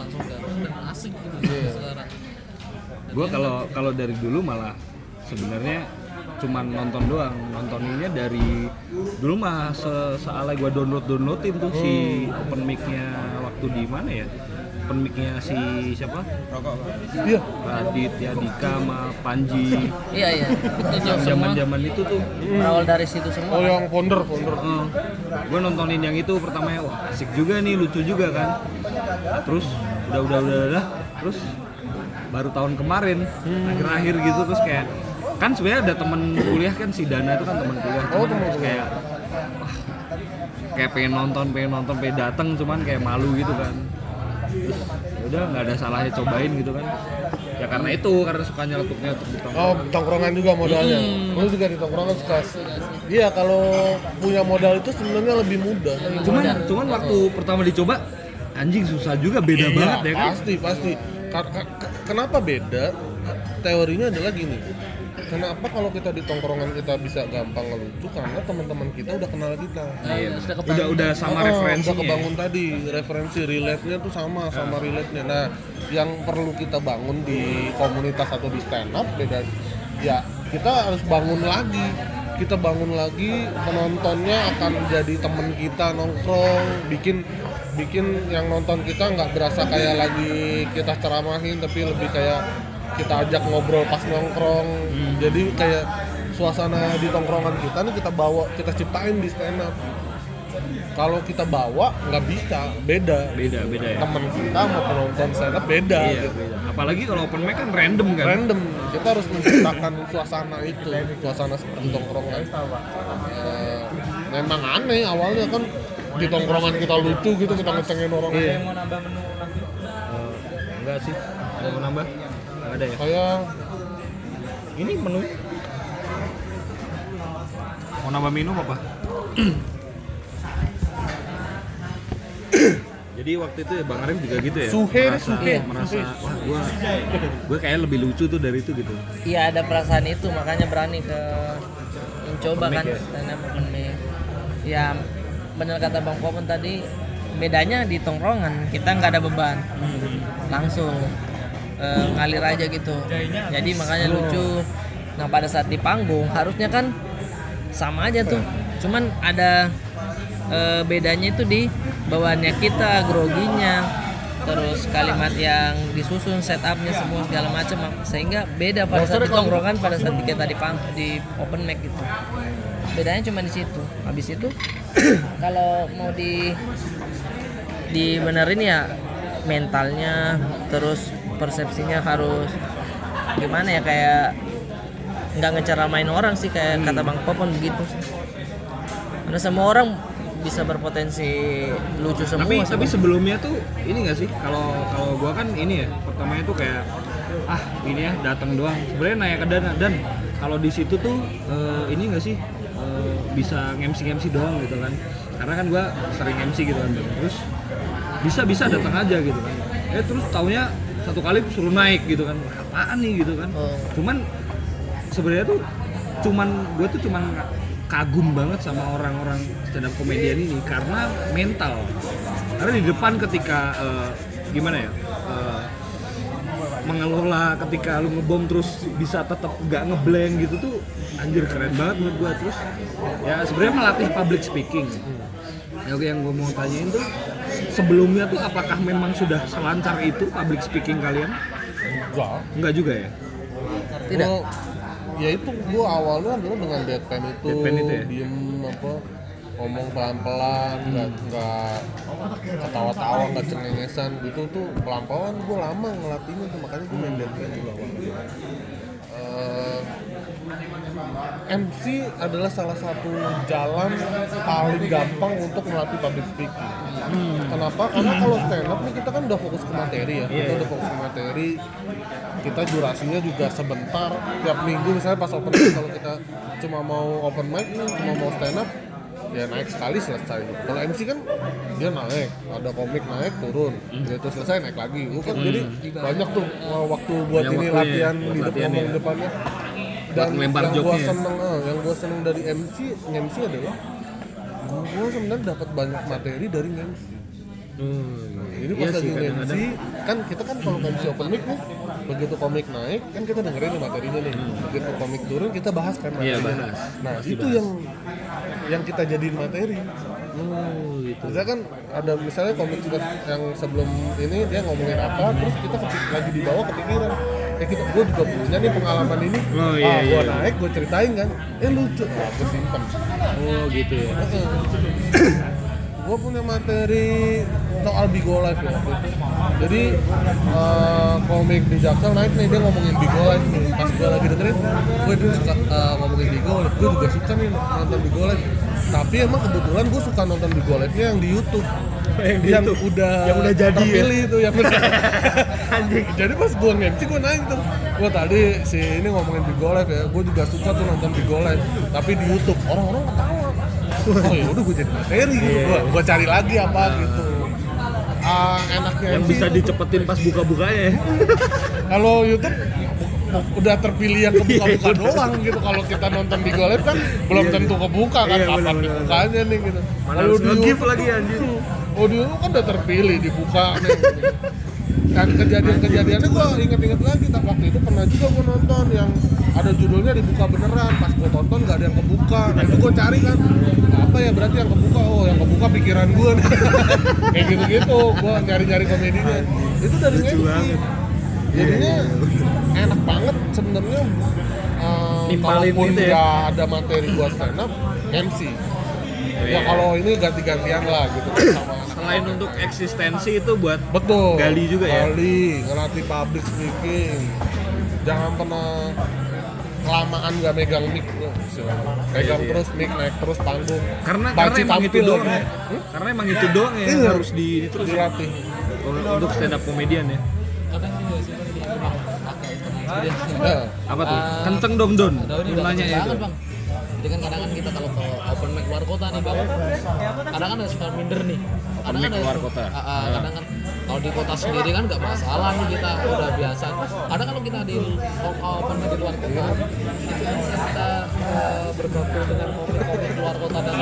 Langsung datang dan asik gitu sekarang. gue kalau kalau dari dulu malah sebenarnya cuman nonton doang nontoninnya dari dulu mah se sealai gue download downloadin tuh si open mic-nya waktu di mana ya open mic-nya si siapa? Iya. Radit ya Dika sama Panji. Iya iya. Itu semua. Zaman zaman itu tuh. Berawal dari situ semua Oh kan. yang founder founder. gue nontonin yang itu pertama ya wah asik juga nih lucu juga kan? Nah, terus udah udah udah udah terus baru tahun kemarin akhir-akhir gitu terus kayak kan sebenarnya ada temen kuliah kan? Si Dana itu kan temen kuliah Oh, temen terus kayak wah, kayak pengen nonton pengen nonton pengen dateng cuman kayak malu gitu kan terus ya udah nggak ada salahnya cobain gitu kan ya karena itu karena suka nyeletuk nyeletuk di tongkrongan. Oh tongkrongan juga modalnya. Lu juga di tongkrongan suka. Iya kalau punya modal itu sebenarnya lebih mudah. cuman cuman waktu pertama dicoba anjing susah juga beda Iya, banget ya kan Pasti pasti. Kenapa beda? Teorinya adalah gini. Kenapa kalau kita di tongkrongan kita bisa gampang ngelucu karena teman-teman kita udah kenal kita. Iya, sudah udah udah sama Oh, referensinya. Udah kebangun tadi referensi relate-nya tuh sama sama relate-nya. Nah, yang perlu kita bangun di komunitas atau di stand up beda ya kita harus bangun lagi. Kita bangun lagi penontonnya akan jadi temen kita nongkrong, bikin bikin yang nonton kita nggak berasa kayak lagi kita ceramahin tapi lebih kayak kita ajak ngobrol pas nongkrong. Jadi kayak suasana di tongkrongan kita nih kita bawa kita ciptain di stand up kalau kita bawa nggak bisa beda beda beda ya. teman kita sama penonton stand up beda Iya, gitu. beda. Apalagi kalau open mic kan random kan. random kita harus menciptakan suasana itu suasana seperti tongkrongan Eh, memang aneh awalnya kan di tongkrongan kita lucu gitu kita ngecengin orang Iya. Eh, enggak sih. Ada mau nambah? Ada ya. kayak Ini menu. Mau nambah minum apa? Jadi waktu itu ya Bang Arif juga gitu ya. Suhe, merasa, suhe, merasa suhe. wah gua gua kayak lebih lucu tuh dari itu gitu. iya ada perasaan itu makanya berani ke coba Open kan ya? stand up. Ya benar kata Bang Popon tadi bedanya di tongkrongan kita nggak ada beban langsung eh, ngalir aja gitu. Jadi makanya lucu. Nah pada saat di panggung harusnya kan sama aja tuh. Cuman ada eh, bedanya itu di bawaannya kita groginya terus kalimat yang disusun setupnya semua segala macam. Sehingga beda pada saat di tongkrongan pada saat kita di pang di open mic gitu. Bedanya cuma di situ. Habis itu kalau mau di dibenerin ya mentalnya terus persepsinya harus gimana ya kayak nggak ngeceramain orang sih kayak kata bang Popon begitu. Karena semua orang bisa berpotensi lucu semua tapi tapi sebelumnya tuh ini gak sih? Kalau kalau gua kan ini ya pertamanya tuh kayak ah ini ya datang doang. Sebenarnya naik ke dana. Dan kalau di situ tuh eh, ini gak sih? Eh, bisa ngemsi ngemsi doang gitu kan. Karena kan gua sering MC gitu kan terus bisa bisa datang aja gitu kan. Eh terus taunya satu kali suruh naik gitu kan. Apaan nih gitu kan. Oh. cuman sebenarnya tuh cuman gue tuh cuman kagum banget sama orang-orang stand up komedian ini karena mental. Karena di depan ketika eh, gimana ya eh, mengelola ketika lu ngebom terus bisa tetap gak ngeblank gitu tuh anjir keren banget menurut gua. Terus ya sebenarnya melatih public speaking. Ya oke yang gue mau tanyain tuh sebelumnya tuh apakah memang sudah selancar itu public speaking kalian Enggak. enggak juga ya tidak Gua- ya itu gua awalnya adalah dengan deadpan itu, Deadpan itu ya? diem apa ngomong pelan-pelan nggak nggak ketawa-tawa nggak cengengesan gitu tuh pelan-pelan gua lama ngelatihnya tuh makanya gua main deadpan juga awalnya Eh, MC adalah salah satu jalan paling gampang untuk melatih public speaking. Kenapa? Karena kalau stand up nih kita kan udah fokus ke materi ya. Kita udah fokus ke materi. Kita durasinya juga sebentar. Tiap minggu misalnya pas open mic kalau kita cuma mau open mic nih, cuma mau stand up ya naik sekali selesai. Kalau MC kan dia naik, ada komik naik turun, gitu selesai naik lagi. Lu kan jadi banyak tuh uh, waktu buat Banyak ini waktu ya, latihan buat di depan latihan ngomong ya. Ngelempar yang gua ya. seneng, eh, yang gue seneng dari MC, MC adalah gue sebenarnya dapat banyak materi dari MC. Jadi pas Iya lagi sih, MC, kan kita kan kalau MC open mic nih, begitu komik naik, kan kita dengerin nih materinya nih. Begitu komik turun, kita bahas kan Iya, materinya. bahas. Nah, itu yang yang kita jadiin materi. oh gitu Misalnya kan ada misalnya komik yang sebelum ini dia ngomongin apa, terus kita lagi di bawah kepikiran. Ya kita, gue juga punya nih pengalaman ini. Oh, iya, ah, gue iya. naik, gue ceritain kan. Eh lucu, nah, gue simpen. oh gitu ya gue punya materi soal Bigo Live ya. Jadi eh, komik di Jaksel naik nih dia ngomongin Bigo Live nih. Pas gue lagi dengerin, gue dulu suka eh, ngomongin Bigo Live. Gue juga suka nih nonton Bigo Live. Tapi emang kebetulan gue suka nonton Bigo Live-nya yang di YouTube. Yang, udah Yang udah jadi ya? itu yang udah jadi pas gue nge-MC gue naik tuh gue tadi si ini ngomongin Bigo Live ya gue juga suka tuh nonton Bigo Live tapi di YouTube orang-orang ketawa oh ya udah gue jadi materi gitu gue gue cari lagi apa gitu. Ah, enaknya yang MC bisa itu, dicepetin pas buka-bukanya ya? Kalau YouTube udah terpilih yang kebuka-buka doang gitu. Kalau kita nonton di Live kan belum tentu kebuka kan Iya, kapan dibukanya nih gitu. Kalau harus di nge-give YouTube- anjir. audio kan udah terpilih dibuka nih. Dan kejadian-kejadiannya gua inget-inget lagi tak waktu itu pernah juga gua nonton yang ada judulnya dibuka beneran. Pas gua tonton gak ada yang kebuka. Nah itu gua cari kan apa ya berarti yang kebuka? Oh yang kebuka pikiran gua nih. Kayak gitu-gitu gua nyari-nyari komedinya. Itu dari Lucu MC banget. jadinya enak banget sebenarnya. Uh, Nimpalin kalaupun gitu ya. nggak ada materi buat stand up MC ya kalau ini ganti-gantian lah gitu. Sama selain untuk eksistensi itu buat betul. Gali juga ya? gali ngelatih public speaking. Jangan pernah kelamaan nggak megang mic pegang Iya, iya. terus mic naik terus panggung. Karena Banci karena emang itu doang ya. karena emang itu doang ya yang Iya. harus di terus ya. dilatih. Untuk stand up komedian ya? Apa tuh? Kenceng dong don. Nanya itu Jadi kan kadang kan kita kalau ke open mic luar kota nih bang, kadang kan ada suka minder nih. Kadang mic ada- luar kota. Ah, kadang kan kalau di kota sendiri kan nggak masalah nih kita udah biasa ada kalau kita di open di luar kota itu kita eh, bergabung dengan komik-komik di luar kota dan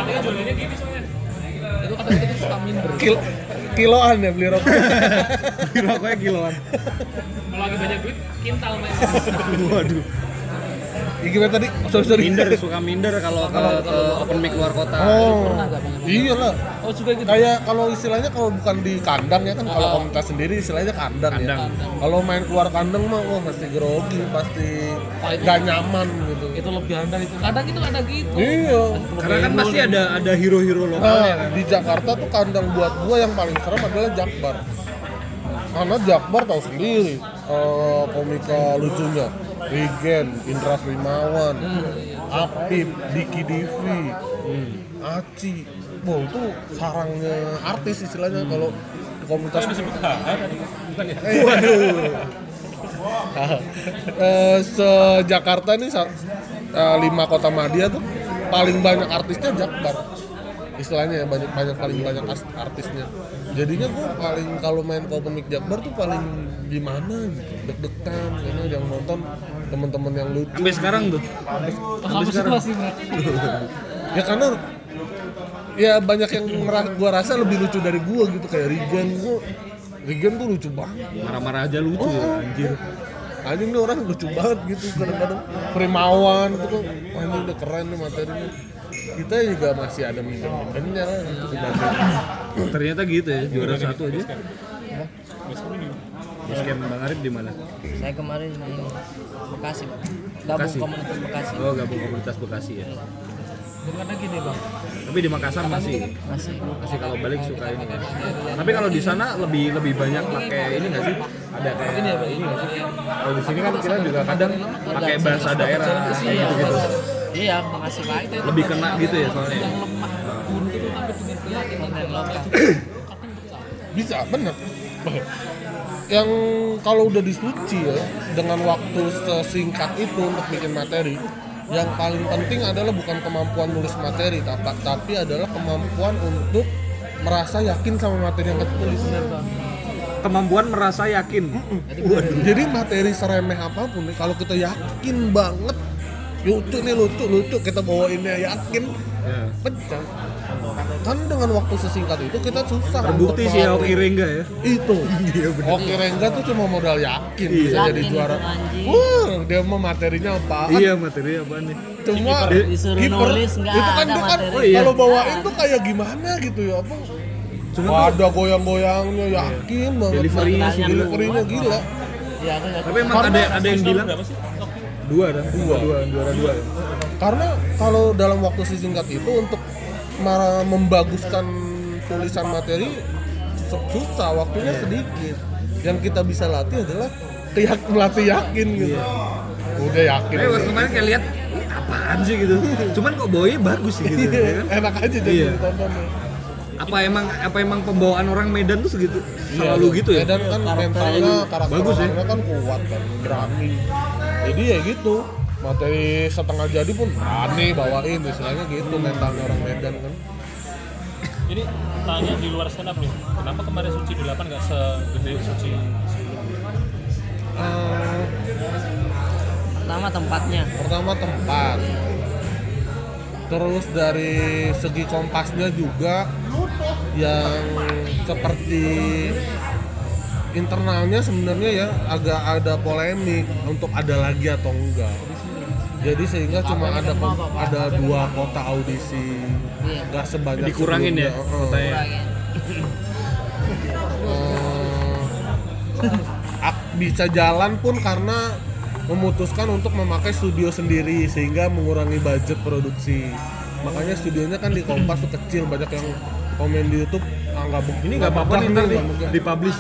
itu kadang kita suka minder Kil kiloan ya beli rokok Rokoknya kiloan. Kalau lagi banyak duit, kintal main. Waduh. Ya, gimana tadi? Sorry sorry. Minder suka minder kalau ke, ke open mic luar kota. oh iya lah. Oh juga gitu? Kayak kalau istilahnya kalau bukan di kandang ya kan kalau komunitas sendiri istilahnya kandang, Kandang. ya kalau main keluar kandang mah wah pasti grogi pasti gak nyaman gitu. Itu lebih handal itu. Kadang itu ada gitu. Iya. Karena kan pasti ada ada hero-hero lokalnya Nah, di Jakarta tuh kandang buat gua yang paling serem adalah Jakbar. Karena Jakbar tahu sendiri eh, komika lucunya. Regen, Indra Primawan, Apip, Diki Divi, Aci. Wah itu sarangnya artis istilahnya kalau di komunitas Eh, Waduh. Eh, se-Jakarta nih sa- eh, lima kota media tuh paling banyak artisnya Jakbar istilahnya ya banyak banyak paling banyak artisnya. Jadinya gue paling kalau main ke komik Jakbar tuh paling gimana gitu deg-degan karena yang nonton teman-teman yang lucu. Sampai sekarang tuh. sampai sekarang. masih ya karena ya banyak yang ngera- gua rasa lebih lucu dari gua gitu kayak Regen gua Regen tuh lucu banget. Marah-marah aja lucu ya, anjir. anjing nih orang lucu banget gitu kadang-kadang. Primawan itu kan ini udah keren nih materinya kita juga masih ada minder-mindernya gitu Ternyata gitu ya, juara satu aja. Basecamp Bang Arif di mana? Saya kemarin di Bekasi, Pak. Gabung Bekasi. komunitas Bekasi. Oh, gabung komunitas Bekasi ya. karena gini bang Tapi di Makassar masih Masih. masih kalau balik suka ini kan. Tapi kalau di sana lebih lebih banyak pakai ini nggak sih? Ada kayak ini apa ini? Kalau di sini kan kita juga kadang pakai bahasa daerah Iya, gitu gitu. Iya, makasih Pak. Itu Lebih kena gitu ya soalnya. yang lemah buntu itu tapi dengan kreatif konten lokal. bisa bener yang kalau udah disuci ya dengan waktu sesingkat itu untuk bikin materi yang paling penting adalah bukan kemampuan nulis materi tapi, tapi adalah kemampuan untuk merasa yakin sama materi yang kita tulis Kemampuan merasa yakin. Waduh. jadi materi seremeh apa pun kalau kita yakin banget lucu nih lucu lucu kita bawainnya yakin Ya. pecah kan dengan waktu sesingkat itu kita susah Terbukti sih ya Oki Rengga ya. itu Oke Rengga tuh cuma modal yakin bisa Yakin jadi juara. Wah, dia mah materinya apaan Iya materi apa nih? cuma Disuruh kiper. nulis, nggak itu kan dia kan materi. Oh, iya. kalau bawain tuh kayak gimana gitu ya apa Cuma ada goyang-goyangnya yakin banget Delivery-nya sih delivery-nya gila Iya, yakin. Tapi emang ada ada yang bilang dua ada dua dua juara dua. karena kalau dalam waktu sesingkat itu untuk membaguskan tulisan materi su- susah waktunya sedikit yang kita bisa latih adalah keyak melatih yakin gitu udah yakin waktu kemarin kayak lihat "Ih, apaan sih gitu. Cuman kok bawanya bagus sih gitu. ya kan? enak aja jadi Iya. ditonton Apa emang apa emang pembawaan orang Medan tuh segitu? Selalu gitu ya? Medan kan mentalnya karakter Bagus ya? kan kuat kan berani jadi ya gitu materi setengah jadi pun berani bawain istilahnya gitu mentalnya orang Medan kan Ini tanya di luar stand up nih. Kenapa kemarin Suci 8 nggak segede Suci sebelumnya? Eh, Pertama tempatnya. pertama tempat terus dari segi kompasnya juga yang seperti internalnya sebenarnya ya agak ada polemik untuk ada lagi atau enggak jadi sehingga cuma ada ada dua kota audisi Iya. nggak sebanyak Dikurangin ya sebelumnya. Heeh. kotanya. Eh, ak- bisa jalan pun karena memutuskan untuk memakai studio sendiri sehingga mengurangi budget produksi makanya studionya kan di Kompas tuh kecil banyak yang komen di YouTube ah, nggak Ini nggak apa-apa nih ntar megah." dipublish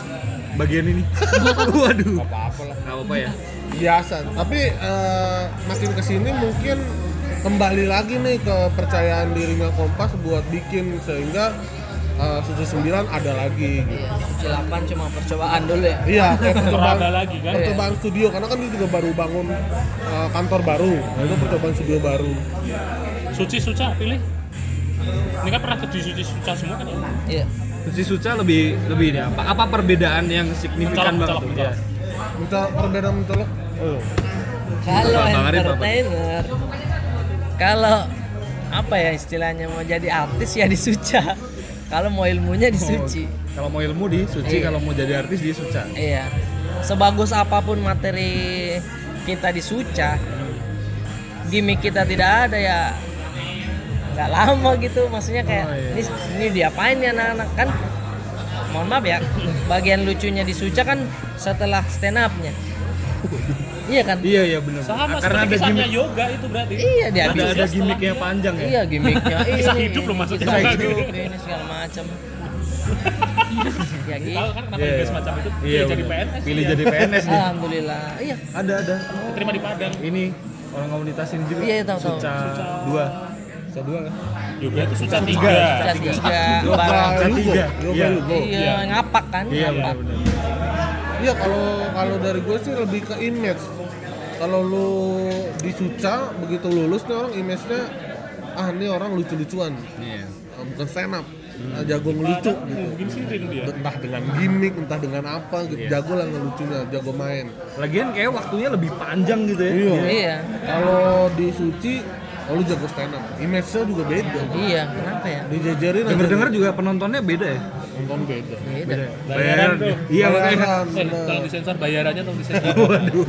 bagian ini. Waduh. Nggak apa-apa lah Nggak apa-apa ya. biasa tapi eh, makin ke sini mungkin kembali lagi nih kepercayaan dirinya Kompas buat bikin sehingga eh, Suci 9 ada lagi gitu. Iya, Suci 8 cuma percobaan dulu ya. Iya, kayak percobaan, Ada lagi kan? percobaan studio karena kan dia juga baru bangun uh, kantor baru, itu percobaan studio baru. Suci Suca pilih. Ini kan pernah ke Suci Suca semua kan ya? Iya. Suci Suca lebih lebih ini apa? Apa perbedaan yang signifikan Mencolok, banget? mencolok, tuh? Ya. Minta perbedaan mencolok. Oh. Kalau entertainer, kalau apa ya istilahnya mau jadi artis ya di Suca. Kalau mau ilmunya di Suci. Kalau mau ilmu di Suci, Iya. kalau mau jadi artis di Suca. Iya. Sebagus apa pun materi kita di Suca, gimmick kita tidak ada ya nggak lama gitu. Maksudnya kayak Oh, iya. ini, ini diapain ya anak-anak kan? Mohon maaf ya, bagian lucunya di Suca kan setelah stand up-nya. iya kan? Iya iya benar. Sama Karena ada gimmick, yoga itu berarti. Iya dia ada, ada gimmicknya panjang ya. Iya gimmicknya. Kisah ini, hidup loh maksudnya. Kisah hidup ini segala macam. ya gitu. Tahu kan kenapa Iya, juga iya. semacam itu? Iya, Pilih jadi bener. PNS. Pilih jadi PNS nih. Alhamdulillah. Iya. Ada ada. Terima di Padang. Ini orang komunitas ini juga. Iya, tahu, tahu. Suca dua. Suca dua kan? Yoga itu Yoga barang. Suca Lugo. tiga. Yoga Iya. Lugo. Iya, ngapak kan? Iya benar-benar. Iya kalau kalau dari gue sih lebih ke image. Kalau lu di Suca begitu lulus nih orang image-nya ah ini orang lucu-lucuan. Iya. Ah, Bukan stand up. Ah, jago ngelucu gitu. Mungkin sih dia. Entah dengan gimmick, entah dengan apa gitu. Iya. Jago lah ngelucunya, jago main. Lagian kayak waktunya lebih panjang gitu ya. Iya. Iya. Kalau di Suci, oh, lu jago stand up. Image-nya juga beda. Iya, kenapa ya? Dijajarin aja. Dengar-dengar juga penontonnya beda ya. Nonton beda. Beda. Bayaran tuh. Iya makanya. Bayaran, Eh, tolong disensor bayarannya tolong disensor. Waduh.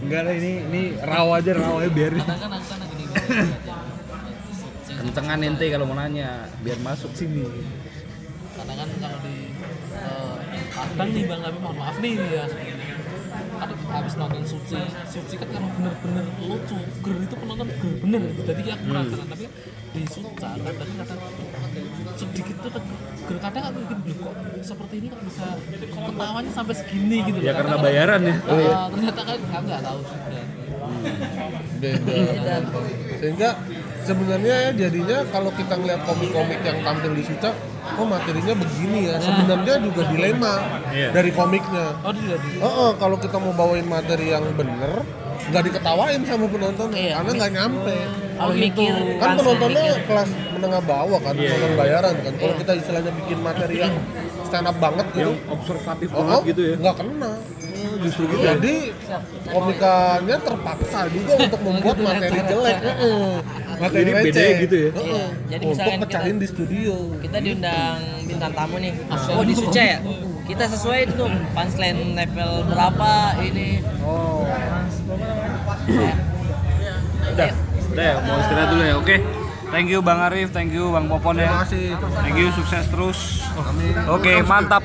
Enggak lah ini ini raw aja raw aja biarin. Kan. Kencengan ente kalau mau nanya biar masuk sini. Karena kan kalau di eh, Padang nih Bang Abi mohon maaf nih ya. Kan habis nonton Suci, Suci kan kalau bener-bener lucu, ger itu penonton ger bener. Jadi aku merasakan tapi di Suca kadang kadang sedikit tuh ger kadang aku bikin "Loh, kok seperti ini kok bisa ketawanya sampai segini gitu Ya loh." karena bayaran ya. Ah, ternyata kan nggak tahu juga. beda sehingga sebenarnya ya jadinya kalau kita ngeliat komik-komik yang tampil di Suca oh materinya begini ya sebenarnya juga dilema Iya. dari komiknya Oh dia di Oh, oh, kalau kita mau bawain materi yang bener nggak diketawain sama penonton Iya. karena nggak nyampe Kalau mikir kan penontonnya mikir. kelas menengah bawah kan Iya, penonton iya. bayaran kan kalau kita istilahnya bikin materi yang stand up banget gitu Yang observatif oh, banget oh, gitu ya. nggak kena Justru gitu. jadi komikanya terpaksa juga untuk membuat materi jelek Heeh. Materi Jadi beda gitu ya? Heeh. Iya. Jadi untuk misalkan pecahin kita- di studio kita diundang bintang tamu nih oh di Suca ya kita sesuai itu tuh punchline level berapa ini Oh. Udah, udah ya, mau istirahat dulu ya. Oke. Thank you Bang Arif, thank you Bang Popon terima ya. kasih Thank you, sukses terus. Amin. Oke, mantap.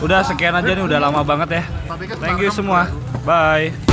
Udah sekian aja nih, udah lama banget ya. Thank you semua. Bye.